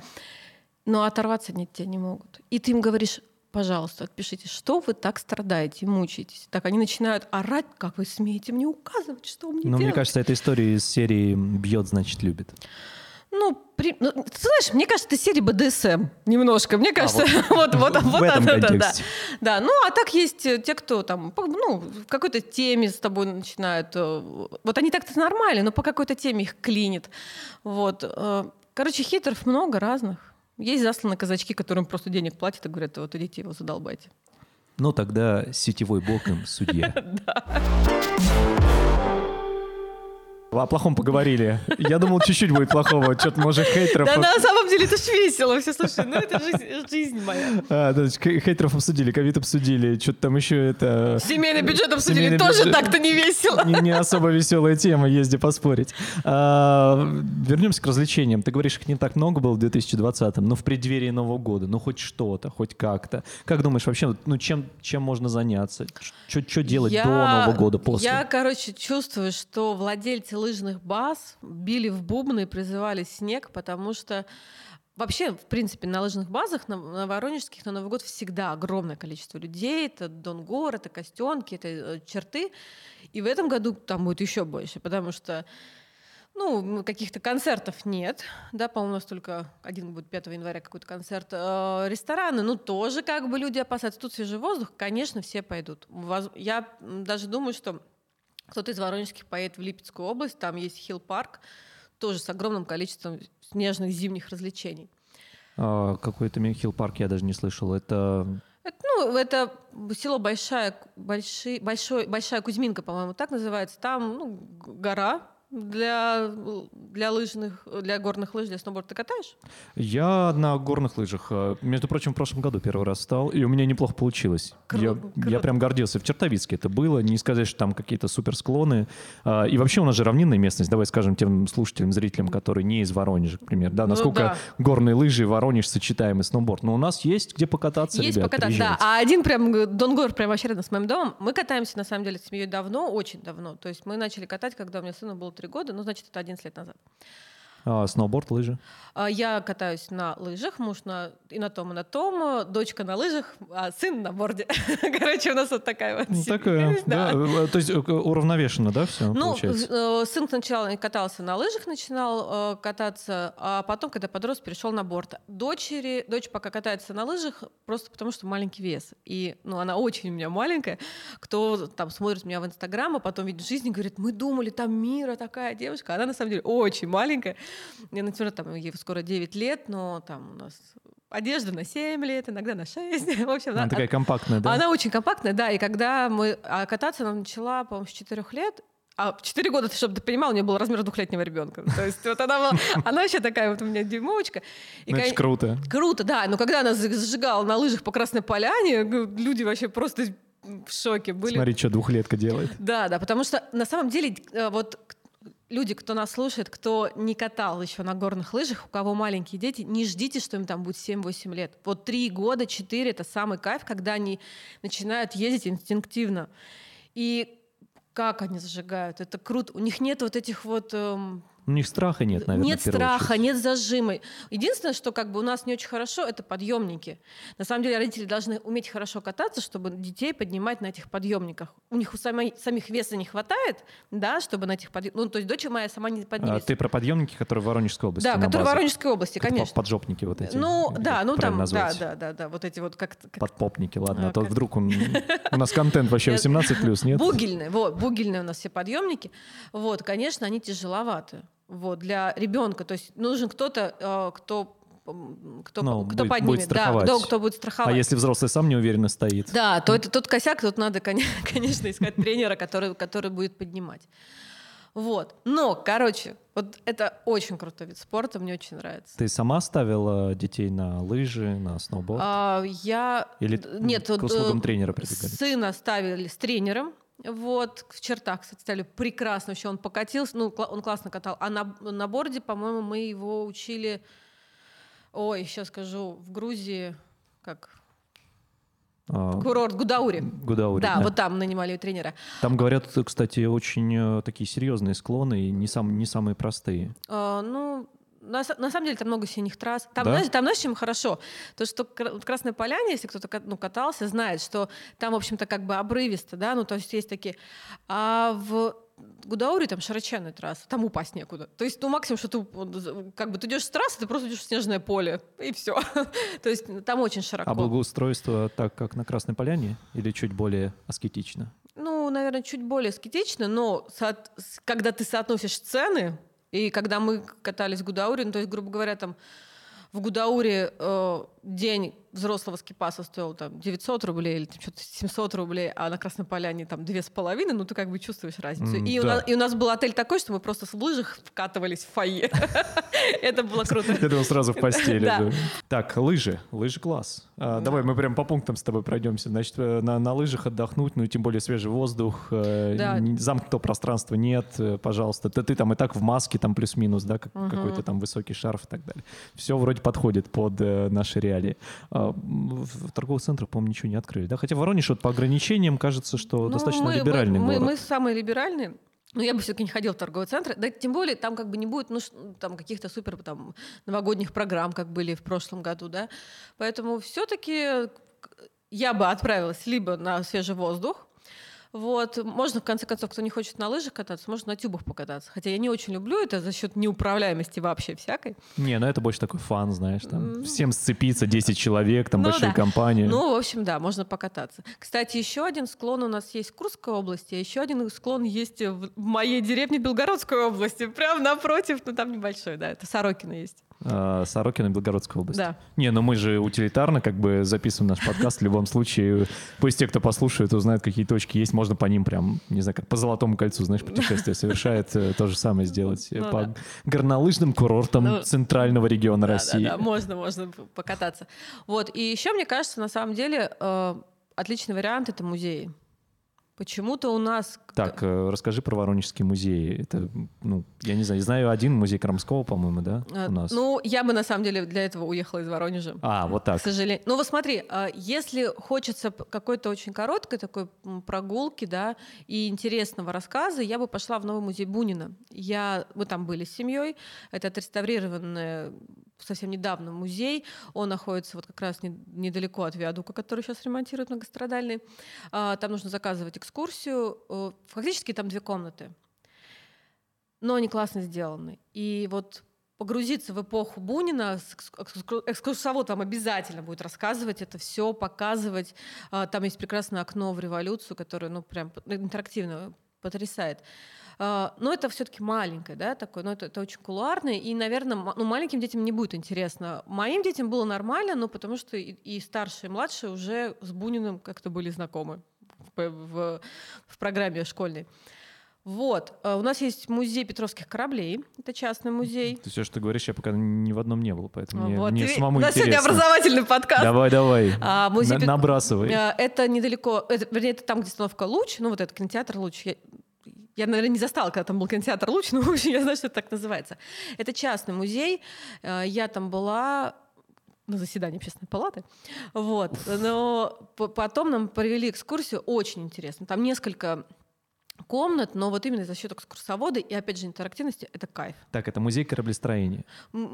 Но оторваться от тебя не могут. И ты им говоришь, пожалуйста, отпишите, что вы так страдаете, мучаетесь. Так они начинают орать, как вы смеете мне указывать, что мне Но делать. мне кажется, эта история из серии «Бьет, значит, любит». Ну, при- ну, ты знаешь, мне кажется, это серия БДСМ немножко. Мне кажется, [laughs] вот, в- вот, в вот этом это, да, да. Да, ну, а так есть э, те, кто там, ну, в какой-то теме с тобой начинают. э, Вот они так-то нормальные, но по какой-то теме их клинит. Вот. э, Короче, хейтеров много разных. Есть засланные казачки, которым просто денег платят и говорят, вот идите его задолбайте. Ну, тогда сетевой бок им судья. [laughs] О плохом поговорили. Я думал, чуть-чуть будет плохого. Что-то, может, хейтеров... Да, на самом деле это ж весело. Все, слушай, ну это жизнь, моя. А, да, хейтеров обсудили, ковид обсудили, что-то там еще это... Семейный бюджет обсудили, тоже так-то не весело. Не, особо веселая тема, езди поспорить. А, вернемся к развлечениям. Ты говоришь, их не так много было в 2020-м, но в преддверии Нового года, ну хоть что-то, хоть как-то. Как думаешь, вообще, ну чем, чем можно заняться? Что делать до Нового года, после? Я, короче, чувствую, что владельцы лыжных баз били в бубны и призывали снег, потому что Вообще, в принципе, на лыжных базах, на, на Воронежских, на Новый год всегда огромное количество людей. Это Донгор, это Костенки, это э, черты. И в этом году там будет еще больше, потому что ну, каких-то концертов нет. Да, по-моему, у нас только один будет 5 января какой-то концерт. Э, Рестораны, ну, тоже как бы люди опасаются. Тут свежий воздух, конечно, все пойдут. Я даже думаю, что кто-то из Воронежских поедет в Липецкую область, там есть Хилл-парк, тоже с огромным количеством снежных зимних развлечений. А, Какой-то хилл-парк я даже не слышал. Это Это, ну, это село Большая, Больши- Большой, Большая Кузьминка, по-моему, так называется. Там ну, гора Для, для лыжных, для горных лыж, для сноуборда ты катаешь? Я на горных лыжах, э, между прочим, в прошлом году первый раз стал, и у меня неплохо получилось. Кру- я, круто. я прям гордился. В Чертовицке это было, не сказать, что там какие-то супер склоны. А, И вообще у нас же равнинная местность, давай скажем тем слушателям, зрителям, которые не из Воронежа, к примеру. Да, Ну насколько да. горные лыжи и Воронеж сочетаемый сноуборд. Но у нас есть где покататься, Есть ребят, покататься, да. приезжайте. А один прям Донгор прям вообще рядом с моим домом. Мы катаемся, на самом деле, с семьей давно, очень давно. То есть мы начали катать, когда у меня сыну было три года, ну, значит, это 11 лет назад. А, сноуборд, лыжи. А Я катаюсь на лыжах, муж на, и на том, и на том, дочка на лыжах, а сын на борде. [laughs] Короче, у нас вот такая вот Ну, такая, [laughs] да. э, То есть э, уравновешенно, да, все Ну, получается? э, сын сначала катался на лыжах, начинал кататься, а потом, когда подрос, перешел на борт. Дочери, дочь пока катается на лыжах, просто потому что маленький вес. И, ну, она очень у меня маленькая. Кто там смотрит меня в Инстаграм, а потом видит в жизни, говорит, мы думали, там Мира такая девушка. Она на самом деле очень маленькая. Я, например, там ей скоро 9 лет, но там у нас одежда на 7 лет, иногда на 6. [laughs] В общем, Она да, такая компактная, да? она очень компактная, да. И когда мы... А кататься она начала, по-моему, с 4 лет. А в 4 года, чтобы ты понимал, у нее был размер двухлетнего ребенка. То есть вот она была... [laughs] Она вообще такая вот у меня дюймовочка. И, кон- круто. Круто, да. Но когда она зажигала на лыжах по Красной Поляне, люди вообще просто в шоке были. Смотри, что двухлетка делает. Да, да, потому что на самом деле э, вот люди, кто нас слушает, кто не катал еще на горных лыжах, у кого маленькие дети, не ждите, что им там будет 7-8 лет. Вот 3 года, 4 — это самый кайф, когда они начинают ездить инстинктивно. И как они зажигают, это круто. У них нет вот этих вот... эм, У них страха нет, наверное, нет страха, очередь. нет зажима. Единственное, что как бы у нас не очень хорошо, это подъемники. На самом деле родители должны уметь хорошо кататься, чтобы детей поднимать на этих подъемниках. У них у самой- самих веса не хватает, да, чтобы на этих подъемниках. Ну, то есть дочь моя сама не А, поднимется. ты про подъемники, которые в Воронежской области да, которые в? Воронежской области, конечно. Поджопники вот эти. Ну, да, ну там, да, назвать? да, да, да, вот эти вот как, как Подпопники, ладно, А, а то как- вдруг он... у нас контент вообще 18 плюс, нет? Бугельные, вот, бугельные у нас все подъемники. Вот, конечно, они тяжеловаты. Вот, для ребенка. То есть нужен кто-то, э, кто кто, Ну, кто будет- поднимет, будет да, страховать. кто, кто будет А страховать. если взрослый сам неуверенно стоит? Да, то это тот косяк, тут надо, коне- [laughs] конечно, искать тренера, который, который будет поднимать. Вот. Но, короче, вот это очень крутой вид спорта, мне очень нравится. Ты сама ставила детей на лыжи, на сноуборд? А, я... Или Нет, к услугам э, тренера прибегали? Сына ставили с тренером. Вот, в чертах, кстати, ставили прекрасно. Вообще он покатился, ну, он классно катал. А на, на борде, по-моему, мы его учили... Ой, сейчас скажу, в Грузии, как А, курорт Гудаури. Гудаури, да, да. вот там нанимали тренера. Там, говорят, кстати, очень э, такие серьезные склоны и не, сам, не самые простые. А, ну, на, на самом деле там много синих трасс. Там, Да? знаешь, там знаешь, чем хорошо? То, что в Красной Поляне, если кто-то ну, катался, знает, что там, в общем-то, как бы обрывисто, да, ну, то есть есть такие... А в Гудауре там широченная трасса, там упасть некуда. То есть, ну, максимум, что ты, как бы, ты идешь с трассы, ты просто идешь в снежное поле, и все. [laughs] То есть там очень широко. А благоустройство так, как на Красной Поляне, или чуть более аскетично? Ну, наверное, чуть более скетично, но когда ты соотносишь цены, и когда мы катались в Гудауре, ну, то есть, грубо говоря, там в Гудауре э, день взрослого скипаса стоил там 900 рублей или там, что-то 700 рублей, а на Красной Поляне там две с половиной, ну ты как бы чувствуешь разницу. М, и, у да. нас, и у нас был отель такой, что мы просто в лыжах вкатывались в фойе. [laughs] Это было круто. Я думал, сразу в постели. [laughs] Так, лыжи. Лыжи класс. А, Давай мы прям по пунктам с тобой пройдемся. Значит, э, на, лыжах отдохнуть, ну тем более свежий воздух, э, замкнутого пространства нет, э, пожалуйста. Ты, там и так в маске, там плюс-минус, да, как, какой-то там высокий шарф и так далее. Все вроде подходит под наши реалии. В, торговых центрах, по-моему, ничего не открыли, да? Хотя Воронеж вот по ограничениям кажется, что Ну, достаточно мы- мы- либеральный мы, город. Мы самые либеральные. Но я бы все-таки не ходила в торговый центр. Да, тем более там как бы не будет ну, там каких-то супер там, новогодних программ, как были в прошлом году, да. Поэтому все-таки я бы отправилась либо на свежий воздух, вот. Можно, в конце концов, кто не хочет на лыжах кататься, может на тюбах покататься. Хотя я не очень люблю это за счет неуправляемости вообще всякой. Не, ну это больше такой фан, знаешь, там всем сцепиться, 10 человек, там Ну большая да. компания. Ну, в общем, да, можно покататься. Кстати, еще один склон у нас есть в Курской области, а еще один склон есть в моей деревне Белгородской области, прям напротив, ну там небольшой, да, это Сорокина есть. А, Сорокина, Белгородская область. Да. Не, ну мы же утилитарно как бы записываем наш подкаст в любом случае. Пусть те, кто послушает, узнают, какие точки есть. Можно по ним прям, не знаю, как по Золотому кольцу, знаешь, путешествие совершает. э, То же самое сделать. э, Ну По да. горнолыжным курортам Ну, центрального региона Да, России. Да, да, можно, можно покататься. Вот. И еще, мне кажется, на самом деле э, отличный вариант это музеи. Почему-то у нас... Так, э, расскажи про Воронежский музей. Это, ну, я не знаю, знаю один музей Крамского, по-моему, да, э, у нас. Ну, я бы на самом деле для этого уехала из Воронежа. А, вот так. К сожалению. Ну вот смотри, а, если хочется какой-то очень короткой такой прогулки, да, и интересного рассказа, я бы пошла в новый музей Бунина. Я, мы там были с семьей, это отреставрированный совсем недавно музей, он находится вот как раз не- недалеко от Виадука, который сейчас ремонтируют многострадальный. А, Там нужно заказывать экскурсию. Фактически там две комнаты но они классно сделаны. И вот погрузиться в эпоху Бунина, экскурсовод вам обязательно будет рассказывать это все, показывать. А, Там есть прекрасное окно в революцию, которое, ну, прям интерактивно потрясает. А, Но это все-таки маленькое, да, такое, но это, это очень кулуарное, и, наверное, ну, маленьким детям не будет интересно. Моим детям было нормально, но потому что и, и старшие, и младшие уже с Буниным как-то были знакомы в, в- в программе школьной. Вот. А У нас есть музей Петровских кораблей. Это частный музей. Ты все, что ты говоришь, я пока ни в одном не был, поэтому мне, Вот. мне самому У нас сегодня интересно. образовательный подкаст. Давай, давай. А, музей На- Пет- Набрасывай. Э, Это недалеко, это, вернее, это там, где остановка Луч, ну вот это кинотеатр Луч. Я, я, наверное, не застала, когда там был кинотеатр Луч, [laughs] но в общем, я знаю, что это так называется. Это частный музей. Э, Я там была на заседании общественной палаты. Вот. Но по- потом нам провели экскурсию, очень интересно. Там несколько комнат, но вот именно за счет экскурсовода и, опять же, интерактивности, это кайф. Так, это музей кораблестроения.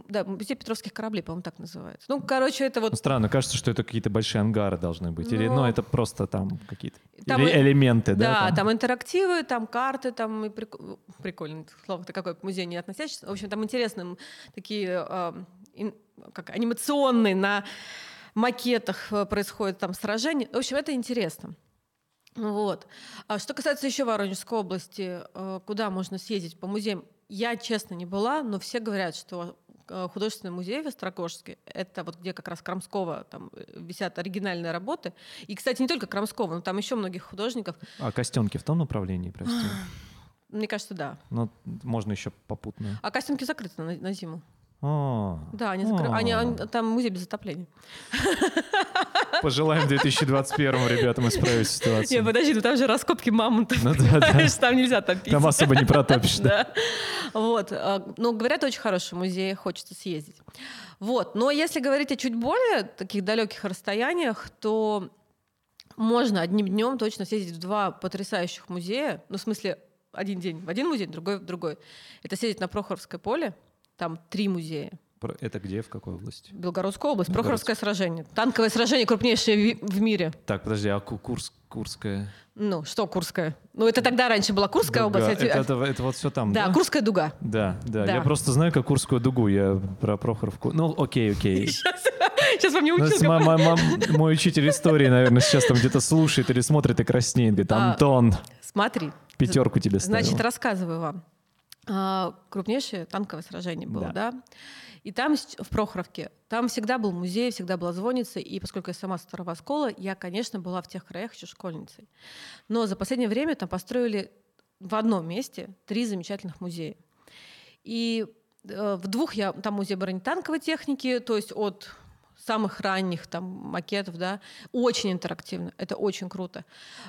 Да, музей Петровских кораблей, по-моему, так называется. Ну, короче, это вот Ну, странно, кажется, что это какие-то большие ангары должны быть. Или, Ну, ну, это просто там какие-то там или элементы, да? Да, там? интерактивы, там карты, там и прик- прикольно, слово-то какое к музею не относящееся. В общем, там интересные такие а, как анимационные на макетах э, происходят там сражения. В общем, это интересно. Вот. А что касается еще Воронежской области, э, куда можно съездить по музеям, я, честно, не была, но все говорят, что э, художественный музей в Острогожске, это вот где как раз Крамского там висят оригинальные работы. И, кстати, не только Крамского, но там еще многих художников. А костенки в том направлении, прости. Мне кажется, да. Ну, можно еще попутно. А костюмки закрыты на, на зиму. О, Да, они О. они- там музей без отопления. [laughs] Пожелаем в 2021 ребятам исправить ситуацию. подожди, ну там же раскопки мамонтов. Ну да, да. Там нельзя топить. Там особо не протопишь. [laughs] да. Да. Вот. а, Ну, говорят, очень хороший музей, хочется съездить. Вот. Но если говорить о чуть более таких далеких расстояниях, то можно одним днем точно съездить в два потрясающих музея. Ну, в смысле, один день в один музей, другой в другой. Это съездить на Прохоровское поле. Там три музея. Это где, в какой области? Белгородская область, Белгородская. Прохоровское сражение. Танковое сражение крупнейшее в мире. Так, подожди, а Ку- Курск, Курская? Ну, что Курская? Ну, это тогда раньше была Курская Дуга. область. а Это, это- это вот все там, да, да? Курская дуга. Да, да, Да. Я просто знаю, как Курскую дугу. Я про Прохоровку. Ну, окей, окей. [laughs] Сейчас вам не Ну, училка. мой учитель истории, наверное, сейчас там где-то слушает или смотрит и краснеет. Говорит, А, Антон, Смотри. пятерку тебе ставил. Значит, рассказываю вам. А, Крупнейшее танковое сражение было, Да. да. И там, в Прохоровке, там всегда был музей, всегда была звонница. И поскольку я сама с Старого Оскола, я, конечно, была в тех краях еще школьницей. Но за последнее время там построили в одном месте три замечательных музея. И э, в двух я там музей бронетанковой техники, то есть от самых ранних там макетов, да, очень интерактивно, это очень круто.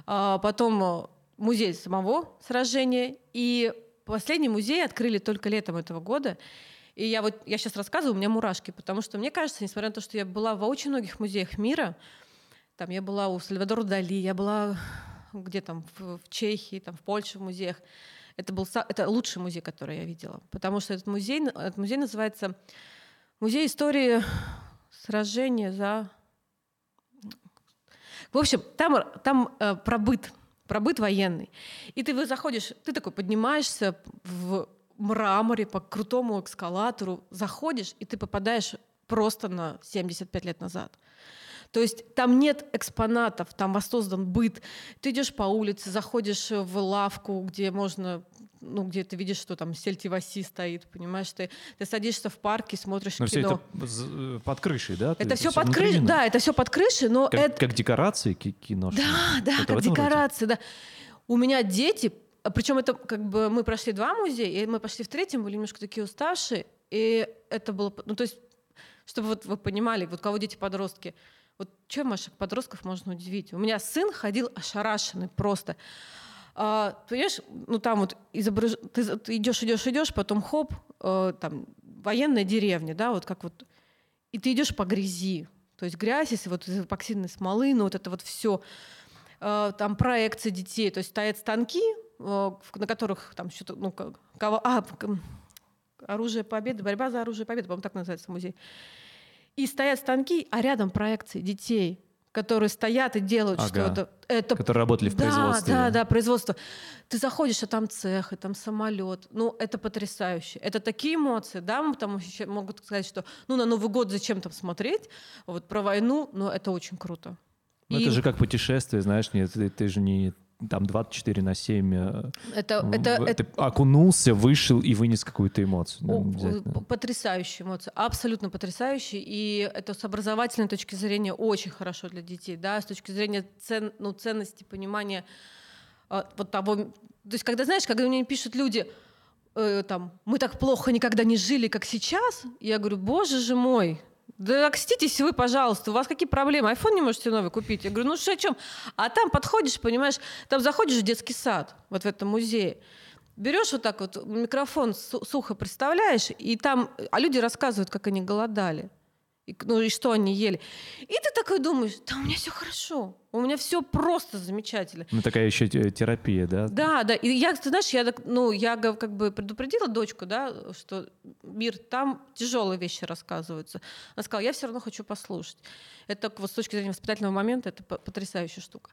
А потом э, музей самого сражения и последний музей открыли только летом этого года. И я вот я сейчас рассказываю, у меня мурашки, потому что мне кажется, несмотря на то, что я была во очень многих музеях мира, там я была у Сальвадора Дали, я была где там в, в Чехии, там в Польше в музеях. Это был это лучший музей, который я видела, потому что этот музей этот музей называется музей истории сражения за. В общем, там там э, пробыт пробыт военный, и ты вы заходишь, ты такой поднимаешься в мраморе по крутому эскалатору, заходишь и ты попадаешь просто на 75 лет назад. То есть там нет экспонатов, там воссоздан быт. Ты идешь по улице, заходишь в лавку, где можно ну, где ты видишь, что там сельтиваси стоит, понимаешь, ты, ты садишься в парке, смотришь Но все кино. это з- э, под крышей, да? Это Ты- все под крышей, да, это все под крышей, но Как, это... как декорации ки- кино. Да, да, в как этом роде? декорации, да. У меня дети, причем это как бы мы прошли два музея, и мы пошли в третьем, были немножко такие уставшие, и это было, ну то есть, чтобы вот вы понимали, вот кого дети подростки, вот чем ваших подростков можно удивить? У меня сын ходил ошарашенный просто. А, понимаешь, ну там вот изображ... ты, идешь, идешь, идешь, потом хоп, э, там военная деревня, да, вот как вот, и ты идешь по грязи, то есть грязь, если вот из эпоксидной смолы, ну вот это вот все, там проекции детей, то есть стоят станки, э, на которых там что-то, ну как, кого, а, оружие победы, борьба за оружие победы, по-моему, так называется музей. И стоят станки, а рядом проекции детей, которые стоят и делают Ага. что-то. Это Которые работали в да, производстве. Да, да, производство. Ты заходишь, а там цех, и там самолет. Ну, это потрясающе. Это такие эмоции, да, там еще могут сказать, что ну на Новый год зачем там смотреть, вот про войну, но это очень круто. Ну, И это же как путешествие, знаешь, нет, ты, ты же не там 24 на 7. э, это, в- это, это окунулся, вышел и вынес какую-то эмоцию. О, Ну, обязательно. п- Потрясающие эмоции, абсолютно потрясающие. И это с образовательной точки зрения очень хорошо для детей, да, с точки зрения цен, ну, ценности, понимания а, вот того. То есть, когда, знаешь, когда мне пишут люди, э, там, мы так плохо никогда не жили, как сейчас, я говорю, боже же мой, да окститесь вы, пожалуйста, у вас какие проблемы? Айфон не можете новый купить? Я говорю, ну что, о чем? А там подходишь, понимаешь, там заходишь в детский сад, вот в этом музее, берешь вот так вот микрофон су- сухо представляешь, и там, а люди рассказывают, как они голодали. И, ну и что они ели. И ты такой думаешь, да у меня все хорошо, у меня все просто замечательно. Ну, такая еще те- терапия, да? Да, да. И я, ты знаешь, я, так, ну, я как бы предупредила дочку, да, что мир, там тяжелые вещи рассказываются. Она сказала, я все равно хочу послушать. Это вот с точки зрения воспитательного момента, это по- потрясающая штука.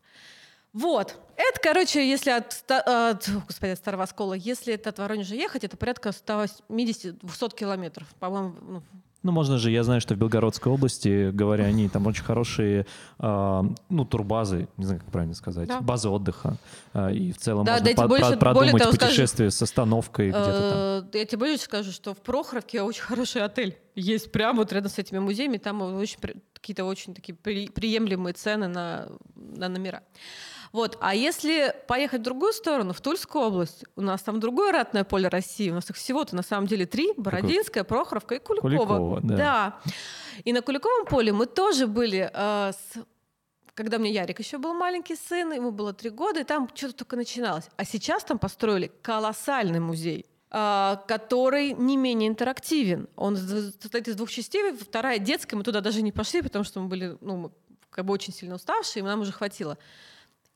Вот. Это, короче, если от, от, господи, от Старого Оскола, если это от Воронежа ехать, это порядка 180-200 километров. По-моему, ну, Ну, можно же, я знаю, что в Белгородской области, говоря они, там очень хорошие, а, ну, турбазы, не знаю, как правильно сказать, Да. базы отдыха. А, и в целом Да, можно да, по- больше- про- продумать того скажу. путешествие с остановкой где-то там. Э, Я тебе больше скажу, что в Прохоровке очень хороший отель. Есть прямо вот рядом с этими музеями. Там очень какие-то очень такие при- приемлемые цены на, на номера. Вот. А если поехать в другую сторону, в Тульскую область, у нас там другое ратное поле России. У нас их всего-то на самом деле три. Бородинская, Прохоровка и Куликова. Куликова, да. И на Куликовом поле мы тоже были э, с когда мне Ярик еще был маленький сын, ему было три года, и там что-то только начиналось. А сейчас там построили колоссальный музей а, который не менее интерактивен. Он состоит из двух частей. Вторая детская, мы туда даже не пошли, потому что мы были ну, как бы очень сильно уставшие, и нам уже хватило.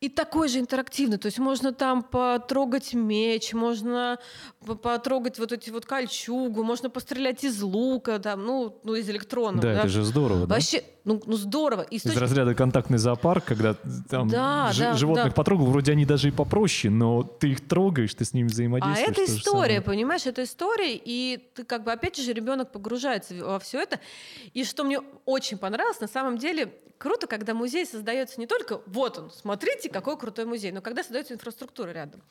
И такой же интерактивный, то есть можно там потрогать меч, можно по- потрогать вот эти вот кольчугу, можно пострелять из лука, там, ну, ну из электронного. Да, это же здорово, да? Вообще, ну, ну здорово. И Из точки- разряда контактный зоопарк, когда там Да, жи- да, животных да. потрогал, вроде они даже и попроще, но ты их трогаешь, ты с ними А взаимодействуешь. это то же история, понимаешь, это история, и ты как бы опять же ребенок погружается во все это. И что мне очень понравилось, на самом деле круто, когда музей создается не только вот он, смотрите, какой крутой музей, но когда создается инфраструктура рядом.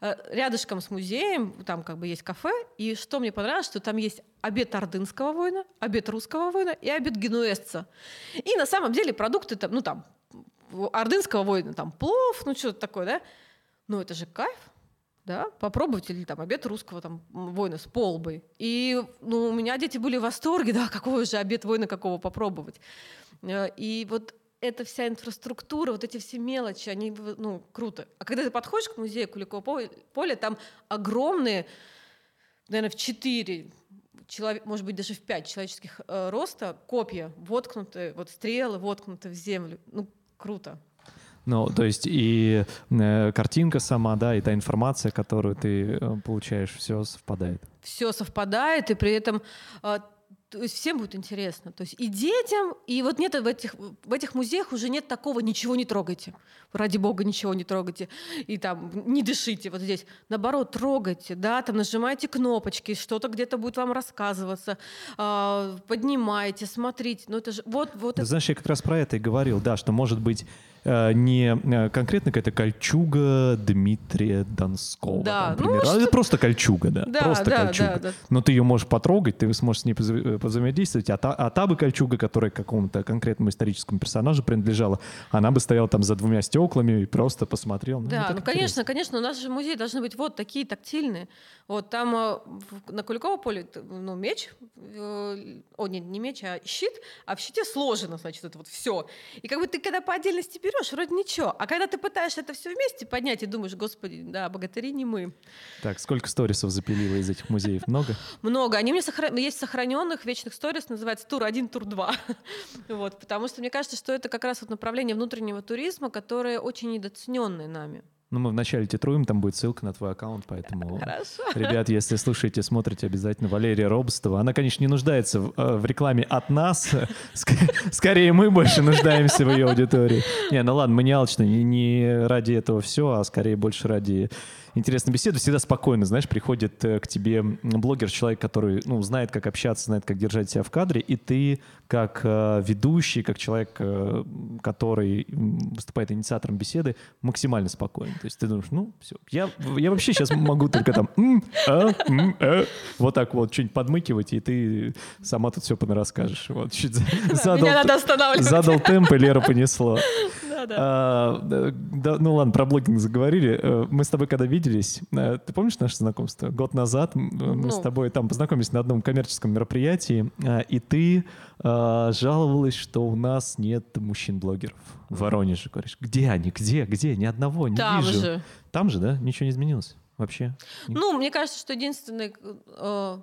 Э, Рядышком с музеем там как бы есть кафе, и что мне понравилось, что там есть обед ордынского воина, обед русского воина и обед генуэзца. И на самом деле продукты там, ну там ордынского воина там плов, ну что-то такое, да? Ну это же кайф да, попробовать или там обед русского там воина с полбой. И ну, у меня дети были в восторге, да, какой же обед воина какого попробовать. Э, И вот эта вся инфраструктура, вот эти все мелочи, они, ну, круто. А когда ты подходишь к музею Куликового по- поля, там огромные, наверное, в четыре человек, может быть, даже в пять человеческих э, роста копья, воткнутые, вот стрелы воткнуты в землю. Ну, круто. Ну, то есть и э, картинка сама, да, и та информация, которую ты э, получаешь, все совпадает. все совпадает, и при этом а, то есть всем будет интересно. То есть и детям, и вот нет в этих, в этих музеях уже нет такого «ничего не трогайте». Ради бога, ничего не трогайте. И там не дышите вот здесь. Наоборот, трогайте, да, там нажимайте кнопочки, что-то где-то будет вам рассказываться, а, поднимайте, смотрите. Ну это же вот, вот Ты это знаешь, я как раз про это и говорил, да, что, может быть, не э, конкретно какая-то кольчуга Дмитрия Донского. Да, ну, например. А что- это просто кольчуга, да. Да, просто да, кольчуга. да, да. Но ты ее можешь потрогать, ты сможешь с ней взаимодействовать. А та, а та бы кольчуга, которая какому-то конкретному историческому персонажу принадлежала, она бы стояла там за двумя стеклами и просто посмотрел. Да, ну интересно. конечно, конечно, у нас же музей должны быть вот такие тактильные. Вот там э, на Куликово поле ну, меч, э, о, нет, не меч, а щит, а в щите сложено, значит, это вот все. И как бы ты когда по отдельности берешь, вроде ничего. А когда ты пытаешься это все вместе поднять и думаешь, господи, да, богатыри не мы. Так, сколько сторисов запилила из этих музеев? Много? [laughs] Много. Они у меня сохра- есть сохраненных вечных сторис, называется тур 1, тур 2. [laughs] вот, потому что мне кажется, что это как раз вот направление внутреннего туризма, которое очень недооцененное нами. Ну, мы вначале титруем, там будет ссылка на твой аккаунт, поэтому... [laughs] Хорошо. Ребят, если слушаете, смотрите обязательно Валерия Робстова. Она, конечно, не нуждается в, э, в рекламе от нас. Ск- Скорее, мы больше нуждаемся в ее аудитории. Не, ну ладно, мы не алчны, не, не ради этого все, а скорее больше ради интересной беседы. Всегда спокойно, знаешь, приходит э, к тебе блогер, человек, который, ну, знает, как общаться, знает, как держать себя в кадре, и ты, как э, ведущий, как человек, э, который выступает инициатором беседы, максимально спокоен. То есть ты думаешь, ну, все. Я, я вообще сейчас могу только там «М, а, м, э», вот так вот что-нибудь подмыкивать, и ты сама тут все понараскажешь. Вот, чуть за- задал, Меня надо останавливать. задал темп, и Лера понесло. Да, да. А, да, ну ладно, про блогинг заговорили. Э, Мы с тобой когда виделись, ты помнишь наше знакомство? Год назад мы с Ну. тобой там познакомились на одном коммерческом мероприятии, и ты э, жаловалась, что у нас нет мужчин-блогеров в Воронеже. Говоришь, где они, где, где? Ни одного не Там вижу. же. Там же, да? Ничего не изменилось вообще? Ну, мне кажется, что единственное... э,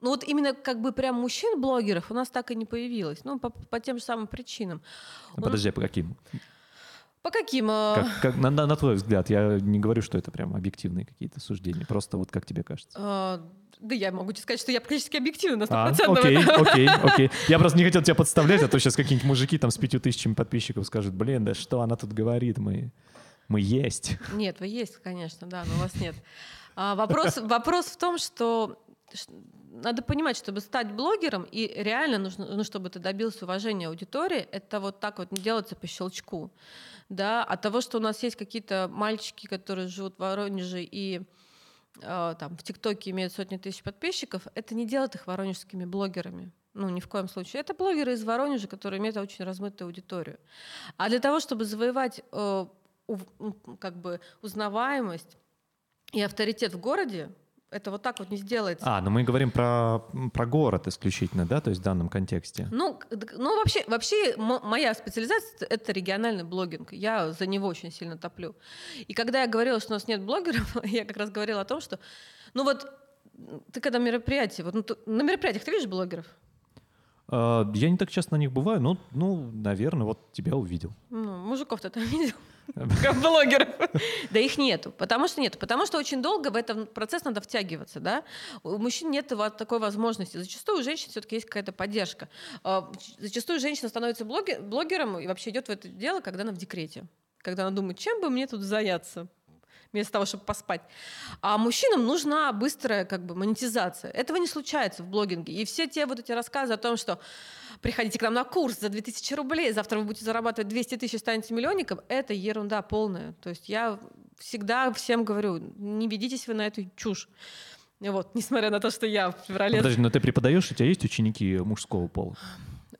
ну вот именно как бы прям мужчин-блогеров у нас так и не появилось. Ну, по, по тем же самым причинам. А Подожди, а по каким? По каким? э, Как, как- на, на- на твой взгляд, я не говорю, что это прям объективные какие-то суждения, просто вот как тебе кажется. э, да я могу тебе сказать, что я практически объективна на А, 100%. окей, это. окей, [laughs] окей. Я просто не хотел тебя подставлять, а то сейчас какие-нибудь мужики там с пятью тысячами подписчиков скажут, блин, да что она тут говорит, мы, мы есть. Нет, вы есть, конечно, да, но у вас нет. А, вопрос, [laughs] вопрос в том, что надо понимать, чтобы стать блогером, и реально нужно, ну, чтобы ты добился уважения аудитории, это вот так вот не делается по щелчку. Да? От того, что у нас есть какие-то мальчики, которые живут в Воронеже и там, в ТикТоке имеют сотни тысяч подписчиков, это не делает их воронежскими блогерами. Ну, ни в коем случае. Это блогеры из Воронежа, которые имеют очень размытую аудиторию. А для того, чтобы завоевать э, ув- ну, как бы узнаваемость и авторитет в городе, это вот так вот не сделается. А, ну мы говорим про, про город исключительно, да, то есть в данном контексте. Ну, ну вообще, вообще моя специализация — это региональный блогинг. Я за него очень сильно топлю. И когда я говорила, что у нас нет блогеров, [laughs] я как раз говорила о том, что, ну вот, ты когда мероприятие, вот ну, ты- на мероприятиях ты видишь блогеров? А, я не так часто на них бываю, но, ну, наверное, вот тебя увидел. Ну, мужиков ты там [laughs] видел? Блогеров. Да их нету. Потому что нет. Потому что очень долго в этот процесс надо втягиваться. Да? У мужчин нет такой возможности. Зачастую у женщин все-таки есть какая-то поддержка. А, Зачастую женщина становится блоге- блогером и вообще идет в это дело, когда она в декрете. Когда она думает, чем бы мне тут заняться вместо того, чтобы поспать. А мужчинам нужна быстрая как бы монетизация. Этого не случается в блогинге. И все те вот эти рассказы о том, что приходите к нам на курс за 2000 рублей, завтра вы будете зарабатывать 200 тысяч и станете миллионником, это ерунда полная. То есть я всегда всем говорю, не ведитесь вы на эту чушь. Вот, несмотря на то, что я в феврале... Подожди, но ты преподаешь, у тебя есть ученики мужского пола?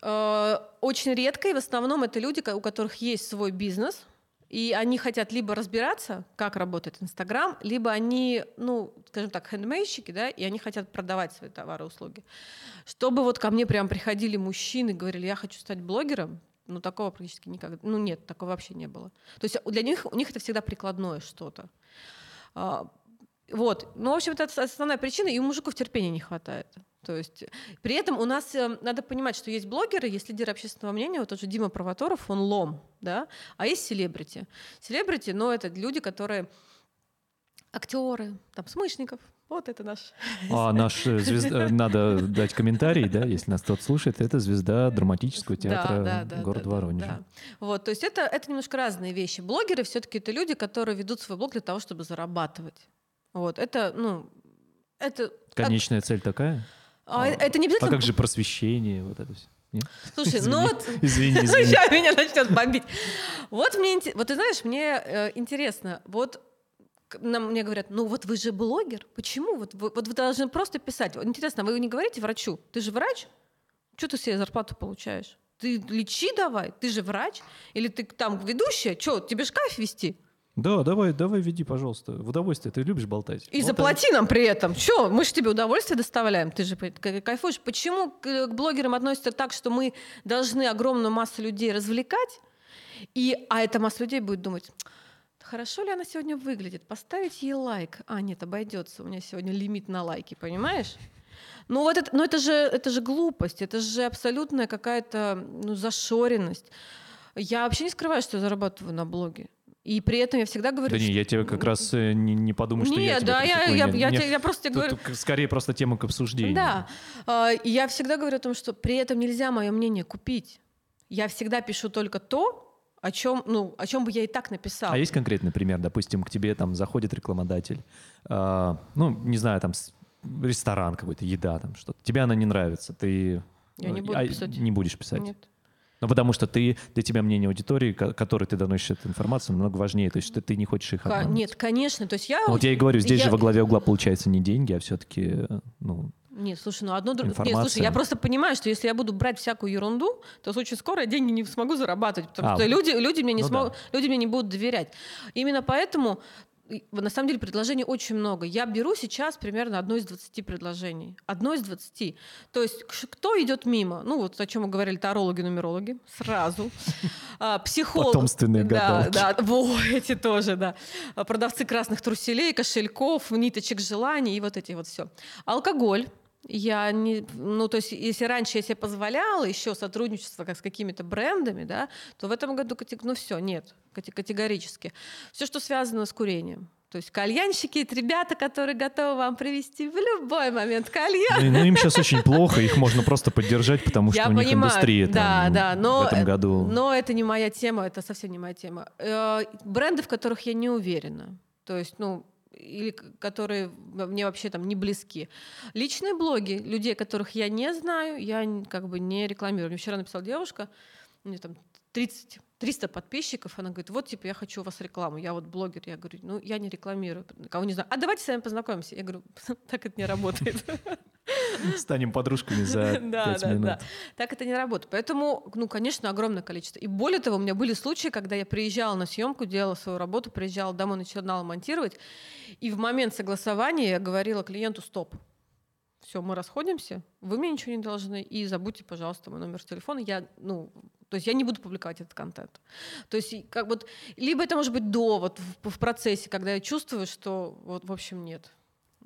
Э, Очень редко, и в основном это люди, у которых есть свой бизнес, и они хотят либо разбираться, как работает Инстаграм, либо они, ну, скажем так, хендмейщики, да, и они хотят продавать свои товары и услуги. Чтобы вот ко мне прям приходили мужчины и говорили, я хочу стать блогером, ну, такого практически никогда, ну, нет, такого вообще не было. То есть для них, у них это всегда прикладное что-то. А, Вот. Ну, в общем, это основная причина, и у мужиков терпения не хватает. То есть при этом у нас э, надо понимать, что есть блогеры, есть лидеры общественного мнения, вот тот же Дима Провоторов, он лом, да, а есть селебрити. Селебрити, ну, это люди, которые актеры, там, Смышников, вот это наш. А [laughs] наш э, звезда, надо дать комментарий, да, если нас кто-то слушает, это звезда драматического театра Да, да, да, города да, Воронежа. да. Вот, то есть это, это немножко разные вещи. Блогеры все-таки это люди, которые ведут свой блог для того, чтобы зарабатывать. Вот, это, ну, это... как- Конечная цель такая? А, это не А обязательно... как же просвещение, вот это все? Нет? Слушай, ну Извини. вот... [laughs] Извини, [laughs] извини. Сейчас меня начнет бомбить. Вот мне, вот ты знаешь, мне э, интересно, вот нам, мне говорят, ну вот вы же блогер, почему? Вот, вы- вот вы должны просто писать. Вот Интересно, вы не говорите врачу, ты же врач? Что ты себе зарплату получаешь? Ты лечи давай, ты же врач? Или ты там ведущая? Что, тебе ж кайф вести? Да, давай, давай, веди, пожалуйста. В удовольствие, ты любишь болтать. И Вот заплати нам при этом. Че, мы же тебе удовольствие доставляем, ты же кайфуешь. Почему к, к блогерам относятся так, что мы должны огромную массу людей развлекать, и, а эта масса людей будет думать, хорошо ли она сегодня выглядит, поставить ей лайк. А, нет, обойдется, у меня сегодня лимит на лайки, понимаешь? Ну вот это, ну это же, это же глупость, это же абсолютная какая-то ну, зашоренность. Я вообще не скрываю, что я зарабатываю на блоге. И при этом я всегда говорю, Да не, я тебе как раз э, не, не подумаю, что я Нет, тебя да, я, я, Нет, я, я просто тебе говорю. скорее просто тема к обсуждению. Да. А, и Я всегда говорю о том, что при этом нельзя мое мнение купить. Я всегда пишу только то, о чем, ну, о чем бы я и так написала. А есть конкретный пример? Допустим, к тебе там заходит рекламодатель, а, ну, не знаю, там ресторан какой-то, еда там что-то. Тебе она не нравится, ты Я не э, буду а, писать. не будешь писать. Нет. Ну, потому что ты, для тебя мнение аудитории, ко- которой ты доносишь эту информацию, намного важнее. То есть ты, ты не хочешь их обмануть. Нет, конечно. То есть я... Ну, вот я и говорю, здесь я- же во главе угла получается не деньги, а все-таки, ну, Нет, слушай, ну одно... друг- Нет, слушай, я просто понимаю, что если я буду брать всякую ерунду, то очень скоро я деньги не смогу зарабатывать, потому А, что люди, люди, мне не ну смогут, люди мне не будут доверять. Именно поэтому на самом деле предложений очень много. Я беру сейчас примерно одно из 20 предложений. Одно из 20. То есть кто идет мимо? Ну вот о чем мы говорили, тарологи, нумерологи. Сразу. [laughs] А, Психолог. Потомственные Да, гадалки. да. Во, эти тоже, да. Продавцы красных труселей, кошельков, ниточек желаний и вот эти вот все. Алкоголь. Я не, ну, то есть, если раньше я себе позволяла еще сотрудничество как с какими-то брендами, да, то в этом году, ну, все, нет, кате- категорически. Все, что связано с курением. То есть кальянщики — это ребята, которые готовы вам привезти в любой момент кальян. ну, ну, им сейчас очень плохо, их можно просто поддержать, потому что Я у них понимаю, индустрия да, там да, но, в этом году. но это не моя тема, это совсем не моя тема. Э, бренды, в которых я не уверена, то есть, ну, или которые мне вообще там не близки. Личные блоги людей, которых я не знаю, я как бы не рекламирую. Мне вчера написала девушка, у нее там 30, 300 подписчиков, она говорит, вот, типа, я хочу у вас рекламу, я вот блогер, я говорю, ну, я не рекламирую, кого не знаю. А давайте с вами познакомимся. Я говорю, [laughs] так это не работает. Станем подружками за [laughs] Да, пять да, минут. да. Так это не работает. Поэтому, ну, конечно, огромное количество. И более того, у меня были случаи, когда я приезжала на съемку, делала свою работу, приезжала домой, начинала монтировать, и в момент согласования я говорила клиенту «стоп». Все, мы расходимся, вы мне ничего не должны, и забудьте, пожалуйста, мой номер телефона. Я, ну, то есть я не буду публиковать этот контент. То есть как вот, либо это может быть до, вот в, в процессе, когда я чувствую, что вот, в общем, нет.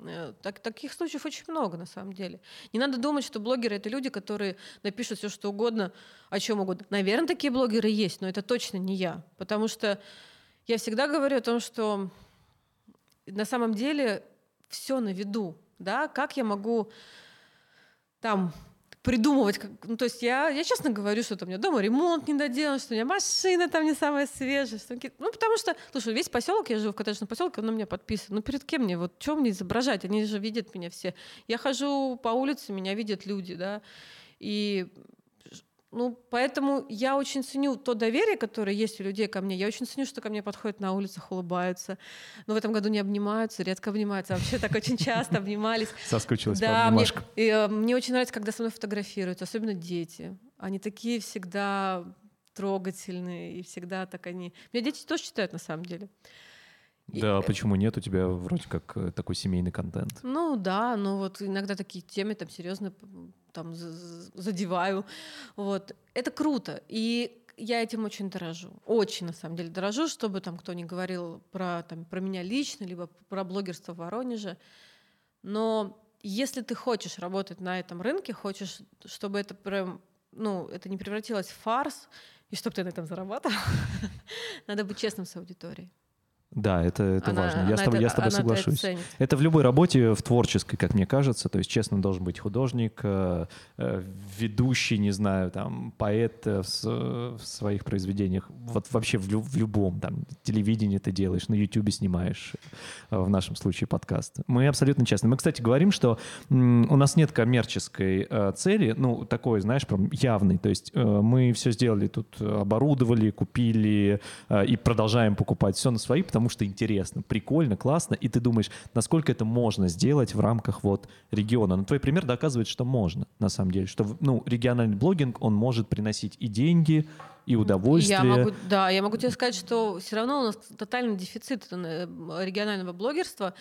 Э, Так, таких случаев очень много, на самом деле. Не надо думать, что блогеры это люди, которые напишут все, что угодно, о чем угодно. Наверное, такие блогеры есть, но это точно не я. Потому что я всегда говорю о том, что на самом деле все на виду. Да? Как я могу там придумывать, как- ну, то есть я, я честно говорю, что там у меня дома ремонт не доделан, что у меня машина там не самая свежая, что ну, потому что, слушай, весь поселок, я живу в коттеджном поселке, он на меня подписан. Ну, перед кем мне, вот, что мне изображать? Они же видят меня все. Я хожу по улице, меня видят люди, да, и ну, поэтому я очень ценю то доверие, которое есть у людей ко мне. Я очень ценю, что ко мне подходят на улицах, улыбаются. Но в этом году не обнимаются, редко обнимаются. Вообще так очень часто обнимались. [laughs] Соскучилась по Да, мне, обнимашкам. и, э, мне очень нравится, когда со мной фотографируются, особенно дети. Они такие всегда трогательные, и всегда так они... Меня дети тоже читают, на самом деле. И- Да, почему нет? У тебя вроде как э, такой семейный контент. Ну да, но вот иногда такие темы там серьезно там за- за- задеваю. Вот. Это круто. И я этим очень дорожу. Очень, на самом деле, дорожу, чтобы там кто ни говорил про, там, про меня лично, либо про блогерство в Воронеже. Но если ты хочешь работать на этом рынке, хочешь, чтобы это прям, ну, это не превратилось в фарс, и чтобы ты на этом зарабатывал, [laughs] надо быть честным с аудиторией. Да, это, это Она- важно. Я она с тобой, это- я с тобой это соглашусь. ценит. Это в любой работе, в творческой, как мне кажется. То есть, честно, должен быть художник, э, э, ведущий, не знаю, там, поэт э, в, в своих произведениях. Вот вообще в, в любом, там, телевидении ты делаешь, на Ютубе снимаешь, в нашем случае подкаст. Мы абсолютно честны. Мы, кстати, говорим, что у нас нет коммерческой цели, ну, такой, знаешь, прям явной. То есть мы все сделали тут, оборудовали, купили и продолжаем покупать все на свои, потому что интересно, прикольно, классно, и ты думаешь, насколько это можно сделать в рамках вот региона. Но твой пример доказывает, что можно, на самом деле, что ну, региональный блогинг, он может приносить и деньги, и удовольствие. Я могу, да, я могу тебе сказать, что все равно у нас тотальный дефицит э, регионального блогерства.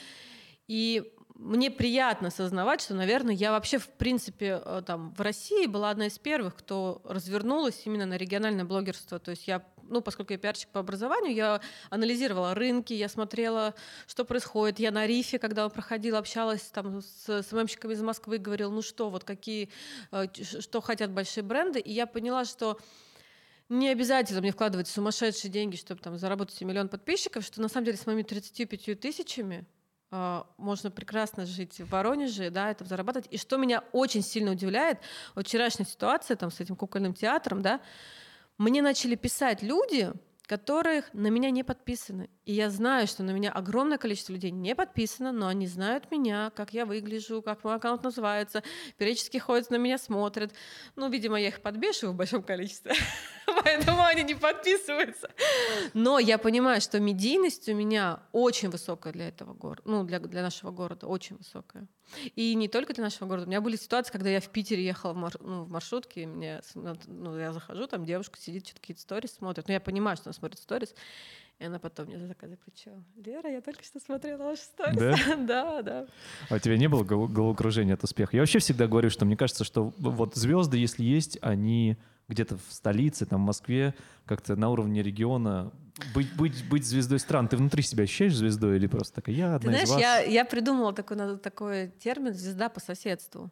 И мне приятно осознавать, что, наверное, я вообще, в принципе, э, там, в России была одна из первых, кто развернулась именно на региональное блогерство. То есть я, ну, поскольку я пиарщик по образованию, я анализировала рынки, я смотрела, что происходит. Я на Рифе, когда проходила, общалась там с СММщиками из Москвы, говорила, ну что, вот какие, э, что хотят большие бренды. И я поняла, что не обязательно мне вкладывать сумасшедшие деньги, чтобы там заработать миллион подписчиков, что на самом деле с моими 35 тысячами а, можно прекрасно жить в Воронеже, да, это зарабатывать. И что меня очень сильно удивляет, вот вчерашняя ситуация там с этим кукольным театром, да, мне начали писать люди, которых на меня не подписаны. И я знаю, что на меня огромное количество людей не подписано, но они знают меня, как я выгляжу, как мой аккаунт называется, периодически ходят на меня, смотрят. Ну, видимо, я их подбешиваю в большом количестве, [laughs] поэтому они не подписываются. Но я понимаю, что медийность у меня очень высокая для этого города, ну, для, для нашего города, очень высокая. И не только для нашего города. У меня были ситуации, когда я в Питере ехала в, мар- ну, в маршрутке, и мне, с- ну, я захожу, там девушка сидит, что-то какие-то сторис смотрит. Но я понимаю, что она смотрит сторис. И она потом мне за заказы кричала. Лера, я только что смотрела ваши сторис. Да? [laughs] Да, да. А у тебя не было гол- головокружения от успеха? Я вообще всегда говорю, что мне кажется, что вот звезды, если есть, они где-то в столице, там, в Москве, как-то на уровне региона. Быть, быть, быть звездой стран. Ты внутри себя ощущаешь звездой или просто такая, я Ты одна знаешь, из вас? я, я придумала такой, такой термин «звезда по соседству».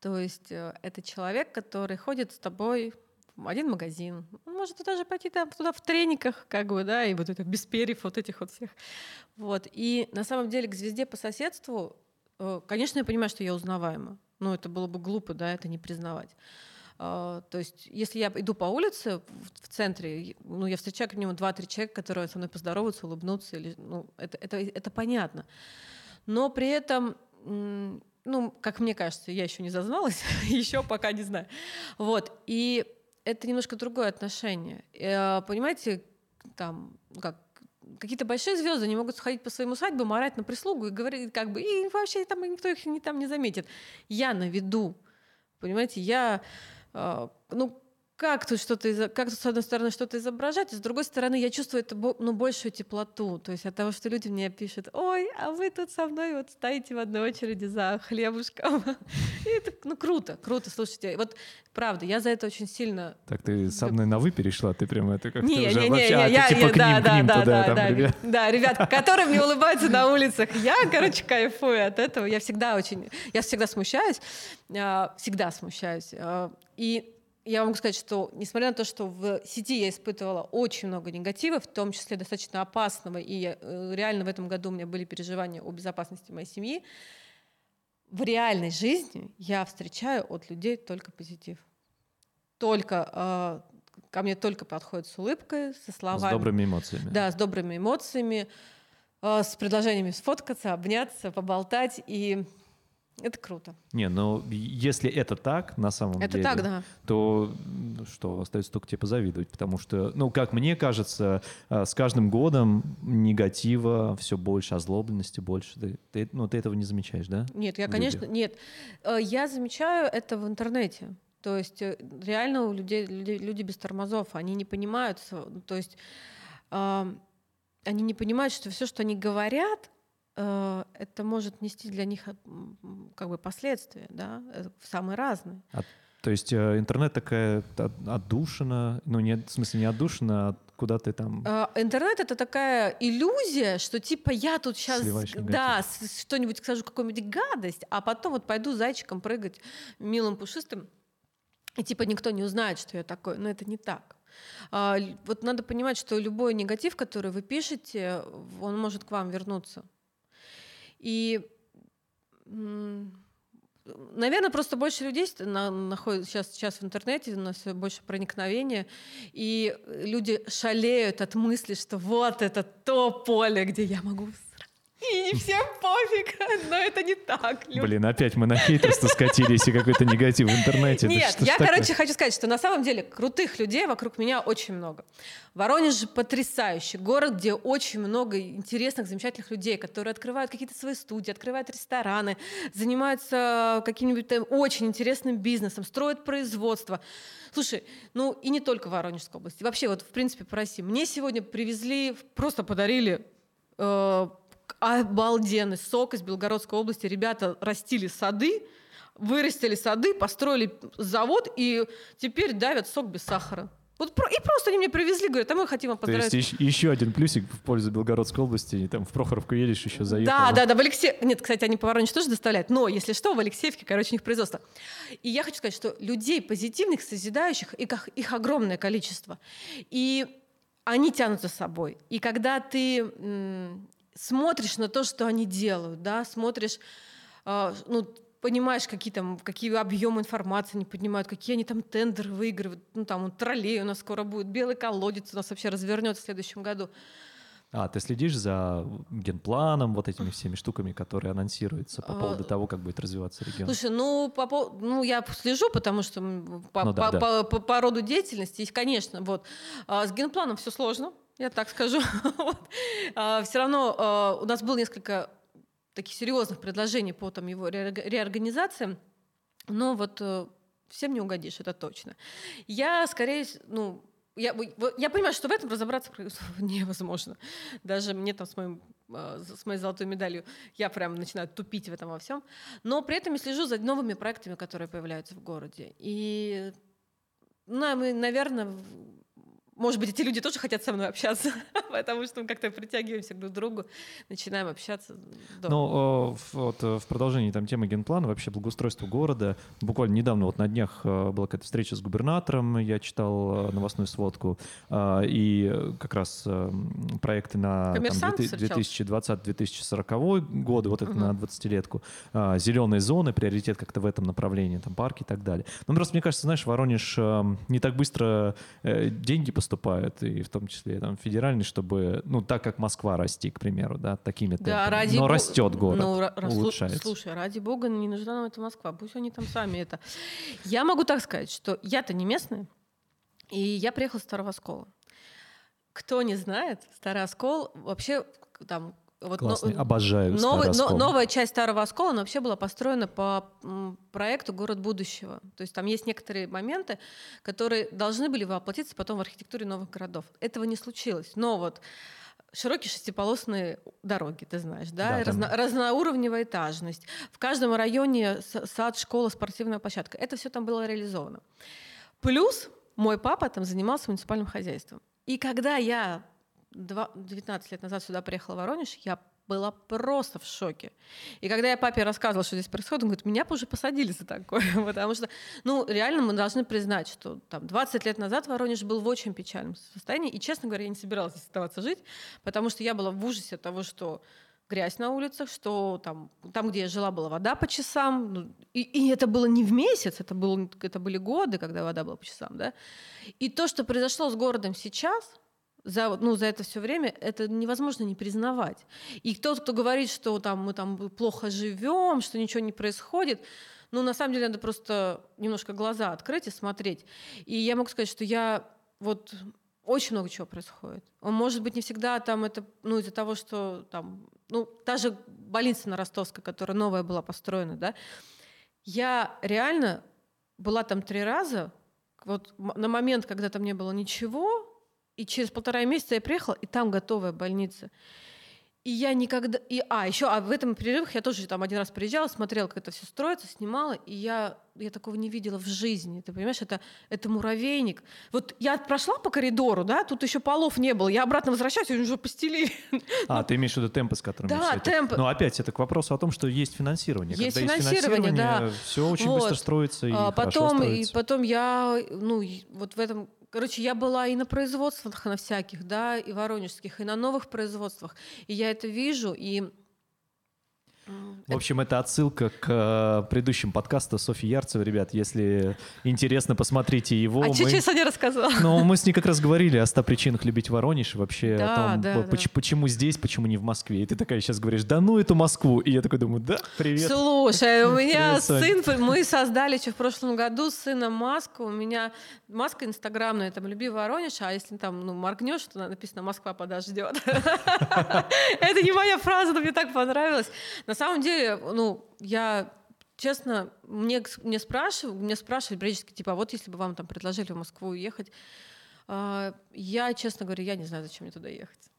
То есть э, это человек, который ходит с тобой в один магазин. Он может даже пойти там туда в трениках, как бы, да, и вот это без перьев вот этих вот всех. Вот. И на самом деле к звезде по соседству, э, конечно, я понимаю, что я узнаваема. Но это было бы глупо, да, это не признавать. А, То есть, если я иду по улице в центре, ну, я встречаю как минимум 2-3 человека, которые со мной поздороваются, улыбнутся, или, ну, это, это, это понятно. Но при этом, ну, как мне кажется, я еще не зазналась, [laughs] еще пока не знаю. Вот, и это немножко другое отношение. Э, Понимаете, там, как какие-то большие звезды не могут сходить по своим усадьбам, орать на прислугу и говорить, как бы, и вообще там никто их не, там не заметит. Я на виду. Понимаете, я, ну, как тут что-то, как тут, с одной стороны, что-то изображать, а с другой стороны, я чувствую это, ну, большую теплоту. То есть от того, что люди мне пишут, ой, а вы тут со мной вот стоите в одной очереди за хлебушком. [laughs] И это, ну, круто, круто, слушайте. Вот, правда, я за это очень сильно Так ты со мной на «вы» перешла? Ты прям это как-то не, уже не, не, вообще... а, не, ты я, типа я- к да, ним, к да, ним да, туда, да, там, да, ребят. да, ребят, которые мне улыбаются на улицах. Я, [laughs] короче, кайфую от этого. Я всегда очень, я всегда смущаюсь, а, всегда смущаюсь. А, И я могу сказать, что несмотря на то, что в сети я испытывала очень много негатива, в том числе достаточно опасного, и э, реально в этом году у меня были переживания о безопасности моей семьи, в реальной жизни я встречаю от людей только позитив. Только э, ко мне только подходят с улыбкой, со С словами. добрыми эмоциями. Да, с добрыми эмоциями, э, с предложениями сфоткаться, обняться, поболтать. И это круто. Не, ну если это так, на самом это деле, так, да. то м, что, остается только тебе позавидовать, потому что, ну, как мне кажется, э, с каждым годом негатива все больше, озлобленности больше. Ты, ты- ну, ты этого не замечаешь, да? Нет, я, в конечно, людях? нет. Э, Я замечаю это в интернете. То есть э, реально у людей люди, люди без тормозов, они не понимают, ну, то есть они не понимают, что все, что они говорят, это может нести для них э, как бы последствия, да, э, самые разные. То есть э, интернет такая от- отдушина, ну, нет, в смысле не отдушина, а куда ты там... А, Интернет это такая иллюзия, что типа я тут сейчас, да, что-нибудь скажу, какую-нибудь гадость, а потом вот пойду зайчиком прыгать милым пушистым, и типа никто не узнает, что я такой. Но это не так. А, вот надо понимать, что любой негатив, который вы пишете, он может к вам вернуться. И Наверное, просто больше людей находят сейчас, сейчас в интернете, у нас больше проникновения, и люди шалеют от мысли, что вот это то поле, где я могу и не всем пофиг, [laughs] но это не так. Блин, опять мы на хейтерство скатились и какой-то негатив в интернете. Нет, я, короче, хочу сказать, что на самом деле крутых людей вокруг меня очень много. Воронеж же потрясающий город, где очень много интересных, замечательных людей, которые открывают какие-то свои студии, открывают рестораны, занимаются каким-нибудь очень интересным бизнесом, строят производство. Слушай, ну и не только в Воронежской области, вообще вот в принципе по России. Мне сегодня привезли, просто подарили э, обалденный сок из Белгородской области. Ребята растили сады, вырастили сады, построили завод и теперь давят сок без сахара. Вот и просто они мне привезли, говорят, а мы хотим вам поздравить. То есть еще один плюсик в пользу Белгородской области, и там в Прохоровку едешь, еще заехал. Да, да, да, в Алексеев... Нет, кстати, они по тоже доставляют, но, если что, в Алексеевке, короче, у них производство. И я хочу сказать, что людей позитивных, созидающих, их, их огромное количество. И они тянут за собой. И когда ты смотришь на то, что они делают, да, смотришь, э, ну, понимаешь, какие там, какие объемы информации они поднимают, какие они там тендеры выигрывают, ну, там, троллей у нас скоро будет, белый колодец у нас вообще развернется в следующем году. А, ты следишь за генпланом, вот этими всеми штуками, которые анонсируются по поводу а, того, как будет развиваться регион? Слушай, ну, по, ну я слежу, потому что по, ну, да, по, да. По, по, по роду деятельности, и, конечно, вот. А с генпланом все сложно, я так скажу. [laughs] А, Все равно а, у нас было несколько таких серьезных предложений по там, его реорганизациям, но вот э, всем не угодишь, это точно. Я скорее, ну, я, я понимаю, что в этом разобраться [laughs] невозможно. Даже мне там с, моим, а, с моей золотой медалью я прям начинаю тупить в этом во всем. Но при этом я слежу за новыми проектами, которые появляются в городе. И, ну, мы, наверное, может быть, эти люди тоже хотят со мной общаться, [laughs] потому что мы как-то притягиваемся друг к другу, начинаем общаться. Ну, вот э, в продолжении там темы генплана, вообще благоустройство города, буквально недавно, вот на днях э, была какая-то встреча с губернатором, я читал э, новостную сводку, и как раз проекты на 2020-2040 годы, вот это угу. на 20-летку, зеленые зоны, приоритет как-то в этом направлении, там парки и так далее. Ну, просто мне кажется, знаешь, Воронеж не так быстро деньги поступают, и в том числе там федеральный, чтобы, ну, так как Москва расти, к примеру, да, такими темпами. Да, ради Но растет город, ну, улучшается. Слушай, ради бога, не нужна нам эта Москва, пусть они там сами это. Я могу так сказать, что я-то не местная, и я приехала с Старого Оскола. Кто не знает, Старый Оскол вообще там вот Классный, но, обожаю новый, но, Новая часть Старого Оскола она вообще была построена по проекту «Город будущего». То есть там есть некоторые моменты, которые должны были воплотиться потом в архитектуре новых городов. Этого не случилось. Но вот широкие шестиполосные дороги, ты знаешь, да, да Разно, разноуровневая этажность. В каждом районе сад, школа, спортивная площадка. Это все там было реализовано. Плюс мой папа там занимался муниципальным хозяйством. И когда я 19 лет назад сюда приехала в Воронеж, я была просто в шоке. И когда я папе рассказывала, что здесь происходит, он говорит, меня бы уже посадили за такое. [laughs] Потому что, ну, реально мы должны признать, что там 20 лет назад Воронеж был в очень печальном состоянии. И, честно говоря, я не собиралась оставаться жить, потому что я была в ужасе от того, что грязь на улицах, что там, там где я жила, была вода по часам. Ну, и, и это было не в месяц, это, был, это были годы, когда вода была по часам. Да? И то, что произошло с городом сейчас – за, ну, за это все время, это невозможно не признавать. И тот, кто говорит, что там, мы там плохо живем, что ничего не происходит, ну, на самом деле, надо просто немножко глаза открыть и смотреть. И я могу сказать, что я вот очень много чего происходит. Он, может быть, не всегда там это, ну, из-за того, что там, ну, та же больница на Ростовской, которая новая была построена, да, я реально была там три раза, вот на момент, когда там не было ничего, и через полтора месяца я приехала, и там готовая больница. И я никогда... И, а, еще а в этом перерывах я тоже там один раз приезжала, смотрела, как это все строится, снимала, и я, я такого не видела в жизни. Ты понимаешь, это, это муравейник. Вот я прошла по коридору, да, тут еще полов не было. Я обратно возвращаюсь, уже постелили. [laughs] А, ты имеешь в виду темпы, с которыми Да, все темпы. Но опять это к вопросу о том, что есть финансирование. Есть Когда финансирование, есть финансирование, да. Все очень вот. быстро строится и а, потом, И потом я, ну, вот в этом Короче, я была и на производствах на всяких, да, и воронежских, и на новых производствах. И я это вижу, и в общем, это отсылка к э, предыдущим подкасту Софьи Ярцевой. Ребят, если интересно, посмотрите его. А мы... сейчас не рассказала? Ну, мы с ней как раз говорили о 100 причинах любить Воронеж, вообще да, о том, да, поч- да. почему здесь, почему не в Москве. И ты такая сейчас говоришь, да ну эту Москву. И я такой думаю, да, привет. Слушай, у меня Привет, сын, мы создали еще в прошлом году с сыном маску. У меня маска инстаграмная, там, люби Воронеж, а если там, ну, моргнешь, то написано «Москва подождет». [laughs] Это не моя фраза, но мне так понравилось. На самом деле, ну, я честно, мне, мне спрашивают, мне спрашивают периодически, типа, а вот если бы вам там предложили в Москву уехать, а, я, честно говоря, я не знаю, зачем мне туда ехать.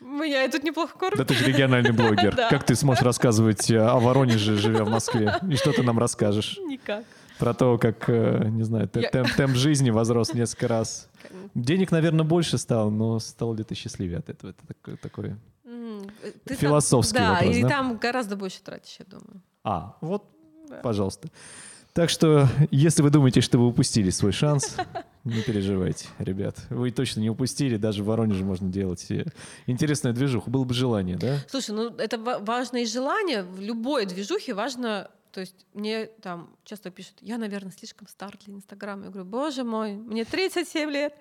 Меня и тут неплохо кормят. Да ты же региональный блогер. [laughs] Да. Как ты сможешь рассказывать э, о Воронеже, живя в Москве? И что ты нам расскажешь? Никак. Про то, как, э, не знаю, те- Я- темп, темп жизни возрос несколько раз. Денег, наверное, больше стало, но стал ли ты счастливее от этого? Это такое... ты там- Философский да, вопрос, и да? там гораздо больше тратишь, я думаю. А, вот, Да. пожалуйста. Так что, если вы думаете, что вы упустили свой шанс, [laughs] не переживайте, ребят. Вы точно не упустили, даже в Воронеже можно делать э, интересную движуху. Было бы желание, да? Слушай, ну это ва- важно и желание. В любой движухе важно... То есть мне там часто пишут, я, наверное, слишком стар для Инстаграма. Я говорю, боже мой, мне 37 лет.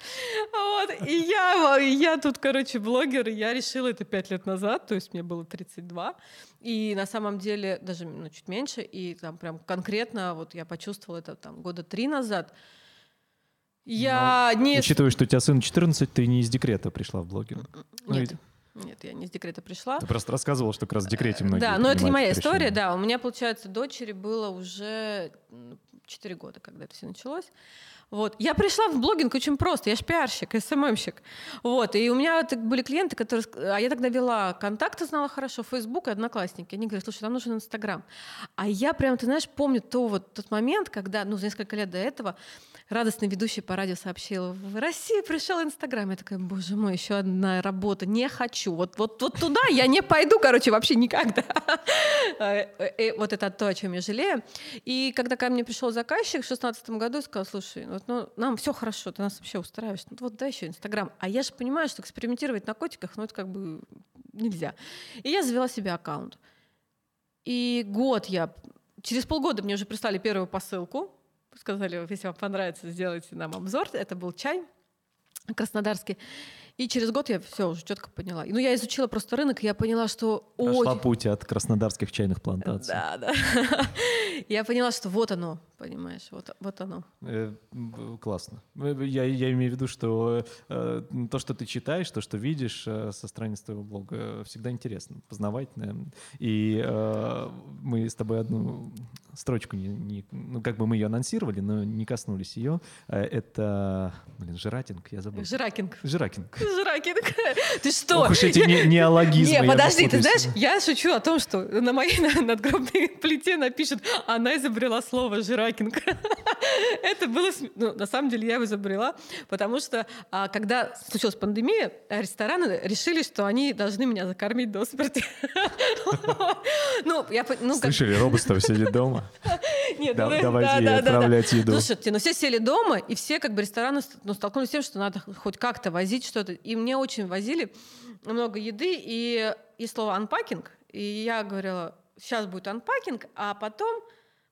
Вот. И я, и я тут, короче, блогер, и я решила это 5 лет назад, то есть мне было 32. И на самом деле даже ну, чуть меньше, и там прям конкретно вот я почувствовала это там года три назад. Я не... Учитывая, что у тебя сын 14, ты не из декрета пришла в блогинг. Ну, Нет, и- нет, я не с декрета пришла. Ты просто рассказывал, что как раз в декрете многие Да, но это не моя история, да. У меня, получается, дочери было уже 4 года, когда это все началось. Вот. Я пришла в блогинг очень просто. Я ж пиарщик, СММщик. Вот. И у меня были клиенты, которые... А я тогда вела контакты, знала хорошо, Facebook и Одноклассники. Они говорят, слушай, нам нужен Инстаграм. А я прям, ты знаешь, помню то, вот, тот момент, когда, ну, за несколько лет до этого радостный ведущий по радио сообщил, в России пришел Инстаграм. Я такая, боже мой, еще одна работа, не хочу. Вот, вот, вот туда я не пойду, короче, вообще никогда. [laughs] Э, э, Вот это то, о чем я жалею. И когда ко мне пришел заказчик в шестнадцатом году и сказал, слушай, вот, ну, нам все хорошо, ты нас вообще устраиваешь. Ну, вот дай еще Инстаграм. А я же понимаю, что экспериментировать на котиках, ну, это как бы нельзя. И я завела себе аккаунт. И год я... Через полгода мне уже прислали первую посылку. Сказали, если вам понравится, сделайте нам обзор. Это был чай краснодарский. И через год я все уже четко поняла. Ну, я изучила просто рынок, и я поняла, что Прошла очень... путь от краснодарских чайных плантаций. Да, да. [laughs] Я поняла, что вот оно, понимаешь, вот, вот оно. Э, Классно. Э, Я, я имею в виду, что э, то, что ты читаешь, то, что видишь со страниц твоего блога, всегда интересно, познавательно. И мы с тобой одну строчку, не, не- ну, как бы мы ее анонсировали, но не коснулись ее. Это, блин, Жиратинг, я забыл. Жиракинг. Жиракинг. Жиракинг. Ты что? Ох уж эти не- [laughs] неологизмы, Не, подожди, ты знаешь, я шучу о том, что на моей [laughs] на- надгробной плите напишут, она изобрела слово «жиракинг». [laughs] Это было... Ну, на самом деле я его изобрела, потому что, а, когда случилась пандемия, рестораны решили, что они должны меня закормить до смерти. Ну, я... ну, как- Слышали, Робостов сидит дома. Нет, ну, давайте да, ей отправлять еду. Слушайте, ну все сели дома, и все как бы рестораны ст- ну, столкнулись с тем, что надо хоть как-то возить что-то. И мне очень возили много еды, и есть слово «анпакинг», и я говорила, сейчас будет анпакинг, а потом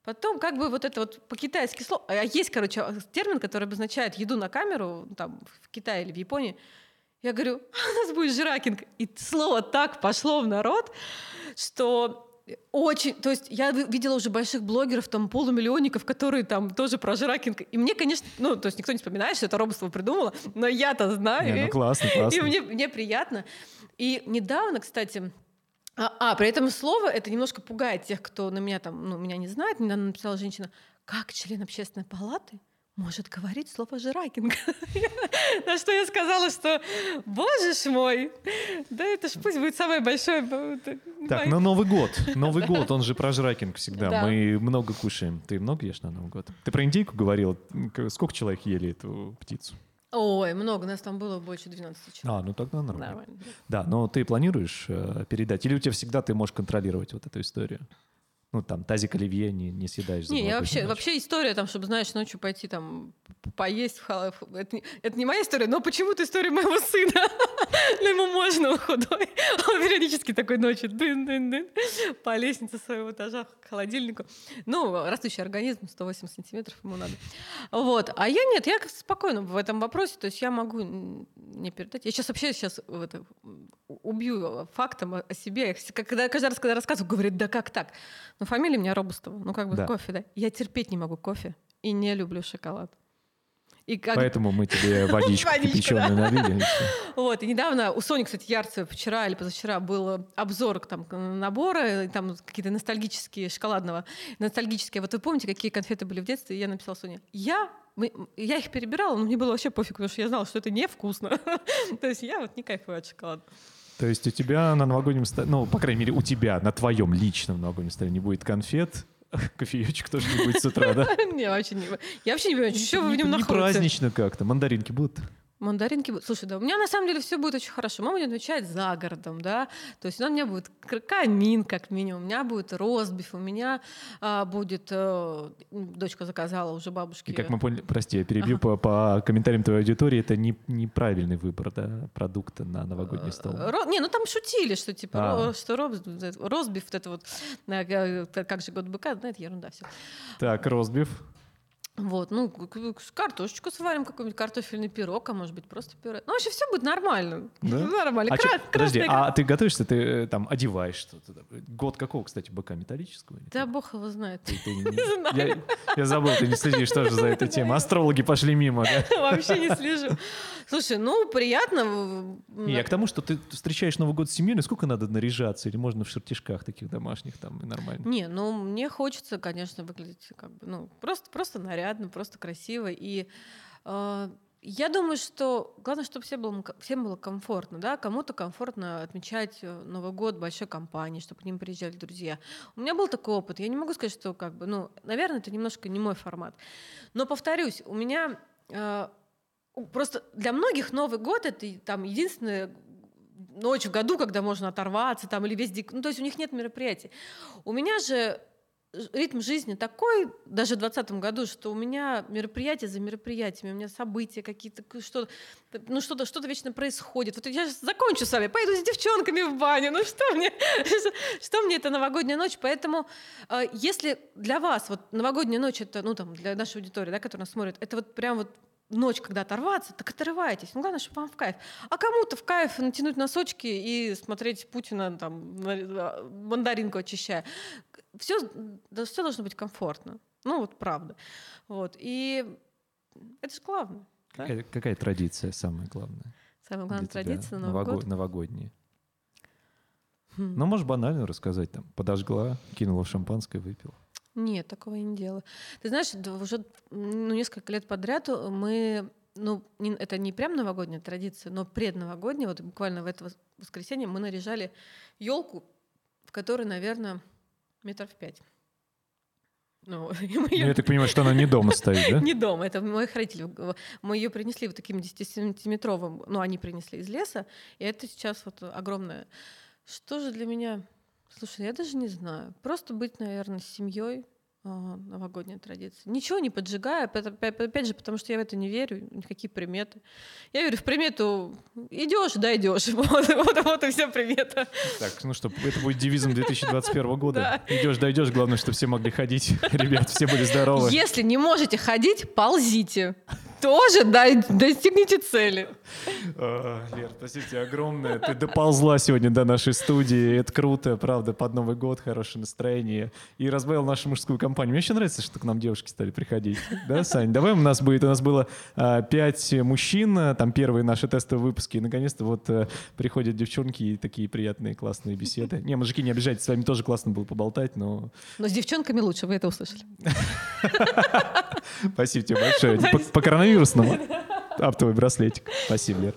Потом как бы вот это вот по-китайски слово... А есть, короче, термин, который обозначает еду на камеру, там, в Китае или в Японии. Я говорю, у нас будет жиракинг. И слово так пошло в народ, что очень... То есть я ви- видела уже больших блогеров, там, полумиллионников, которые там тоже про жиракинг. И мне, конечно... Ну, то есть никто не вспоминает, что это робоство придумало, но я-то знаю. Не, ну и- классно, классно. и мне, мне приятно. И недавно, кстати, а, а, при этом слово это немножко пугает тех, кто на меня там, ну, меня не знает. Недавно написала женщина, как член общественной палаты может говорить слово «жиракинг». [laughs] На что я сказала, что, боже ж мой, да это ж пусть будет самое большое... э, Так, ну Новый год. Новый год, он же про жракинг всегда. Да. Мы много кушаем. Ты много ешь на Новый год? Ты про индейку говорил? Сколько человек ели эту птицу? Ой, много, нас там было больше 12 человек. А, ну тогда нормально. Нормально. Да, но ты планируешь э, передать? Или у тебя всегда ты можешь контролировать вот эту историю? Ну, там, тазик оливье не, не съедаешь. Не, я вообще, ночь. вообще история, там, чтобы, знаешь, ночью пойти там поесть в хала- в- Это, не- это не моя история, но почему-то история моего сына. [laughs] Ну, ему можно, он худой. [laughs] Он периодически такой ночью дын-дын-дын по лестнице своего этажа к холодильнику. Ну, растущий организм, 108 сантиметров ему надо. Вот. А я нет, я спокойно в этом вопросе, то есть я могу не передать. Я сейчас вообще сейчас это, убью фактом о себе. Я Когда, каждый раз, когда рассказываю, говорит, да как так? Ну, фамилия у меня Робустова. Ну, как бы Да. кофе, да. Я терпеть не могу кофе и не люблю шоколад. И как... Поэтому мы тебе [laughs] водичку кипяченую налили. Вот, и недавно у Сони, кстати, Ярцева вчера или позавчера был обзор там, набора, там какие-то ностальгические, шоколадного, ностальгические. Вот вы помните, какие конфеты были в детстве? И я написала Соне, я мы- я их перебирала, но мне было вообще пофиг, потому что я знала, что это невкусно. [laughs] То есть я вот не кайфую от шоколада. То есть у тебя на новогоднем столе, ну, по крайней мере, у тебя на твоем личном новогоднем столе не будет конфет, [laughs] кофеечек тоже не будет с утра, да? [laughs] Не, вообще не... Я вообще не понимаю, что вы в Не- нем Не находите. празднично как-то. Мандаринки будут? Мандаринки. Слушай, да, у меня на самом деле все будет очень хорошо. Мама будет отвечать за городом, да. То есть у меня будет камин, как минимум, у меня будет ростбиф, у меня а, будет... э, дочка заказала уже бабушке. И как мы поняли, прости, я перебью по, по комментариям твоей аудитории, это не, неправильный выбор, да, продукта на новогодний стол. Э, Ро- Не, ну там шутили, что типа, А. ро- что роб- э, ростбиф, вот это вот, э, э, как же год быка, ну это ерунда все. Так, розбив. Вот, ну, картошечку сварим, какой-нибудь картофельный пирог, а может быть просто пюре. Ну, вообще все будет нормально. Да? [laughs] Нормально. А чё- Кра- подожди, красная икра. а ты готовишься, ты э, там одеваешь что-то? Год какого, кстати, быка металлического? Да как? бог его знает. Ты- ты [laughs] не- я, я забыл, ты не следишь тоже за этой [laughs] темой. Астрологи пошли мимо, да? Вообще не слежу. Слушай, ну, приятно. Не, я к тому, что ты встречаешь Новый год с семьей, насколько надо наряжаться? Или можно в шертишках таких домашних там и нормально? Не, ну мне хочется, конечно, выглядеть как бы, ну просто просто нарядно, просто красиво и э, я думаю, что главное, чтобы всем было, всем было комфортно, да, кому-то комфортно отмечать э, Новый год большой компании, чтобы к ним приезжали друзья. У меня был такой опыт. Я не могу сказать, что как бы, ну, наверное, это немножко не мой формат. Но повторюсь, у меня э, просто для многих Новый год это там единственная ночь в году, когда можно оторваться, там, или весь дик... Ну, то есть у них нет мероприятий. У меня же ритм жизни такой, даже в 2020 году, что у меня мероприятия за мероприятиями, у меня события какие-то, что ну что-то что вечно происходит. Вот я сейчас закончу с вами, пойду с девчонками в баню. Ну что мне, [laughs] что мне это новогодняя ночь? Поэтому э, если для вас вот новогодняя ночь это, ну там для нашей аудитории, да, которая нас смотрит, это вот прям вот ночь, когда оторваться, так отрывайтесь. Ну, главное, чтобы вам в кайф. А кому-то в кайф натянуть носочки и смотреть Путина там на- мандаринку очищая. Все, все должно быть комфортно. Ну, вот правда. Вот. И это же главное. да? Какая, какая традиция самая главная? Самая главная для традиция на Новый Нового- год. Новогодняя. Хм. Ну, можешь банально рассказать. Там, подожгла, кинула шампанское, выпила. Нет, такого я не делаю. Ты знаешь, уже ну, несколько лет подряд мы, ну, не- это не прям новогодняя традиция, но предновогодняя, вот буквально в это вос- воскресенье мы наряжали елку, в которой, наверное, метров пять. Ну, [laughs] Ну, я так понимаю, что она не дома стоит, да? [laughs] не дома, это моих родителей. Мы ее принесли вот таким 10-сантиметровым, ну, они принесли из леса, и это сейчас вот огромное. Что же для меня? Слушай, я даже не знаю. Просто быть, наверное, с семьей, новогодняя традиция. Ничего не поджигая, опять, же, потому что я в это не верю, никакие приметы. Я верю в примету идешь, дойдешь. [laughs] Вот, вот, вот и вся примета. Так, ну что, это будет девизом 2021 года. Да. Идешь, дойдешь, главное, чтобы все могли ходить. [laughs] Ребят, все были здоровы. Если не можете ходить, ползите. Тоже дай- достигните цели. А, Лер, спасибо тебе огромное. Ты доползла сегодня до нашей студии. Это круто, правда, под Новый год, хорошее настроение. И разбавил нашу мужскую компанию. Мне еще нравится, что к нам девушки стали приходить. Да, Сань? Давай у нас будет, у нас было а, пять мужчин, а, там первые наши тестовые выпуски. И наконец-то вот а, приходят девчонки и такие приятные, классные беседы. Не, мужики, не обижайтесь, с вами тоже классно было поболтать, но Но с девчонками лучше, вы это услышали. спасибо тебе большое. По коронавирусному. Аптовый браслетик. Спасибо, Лер.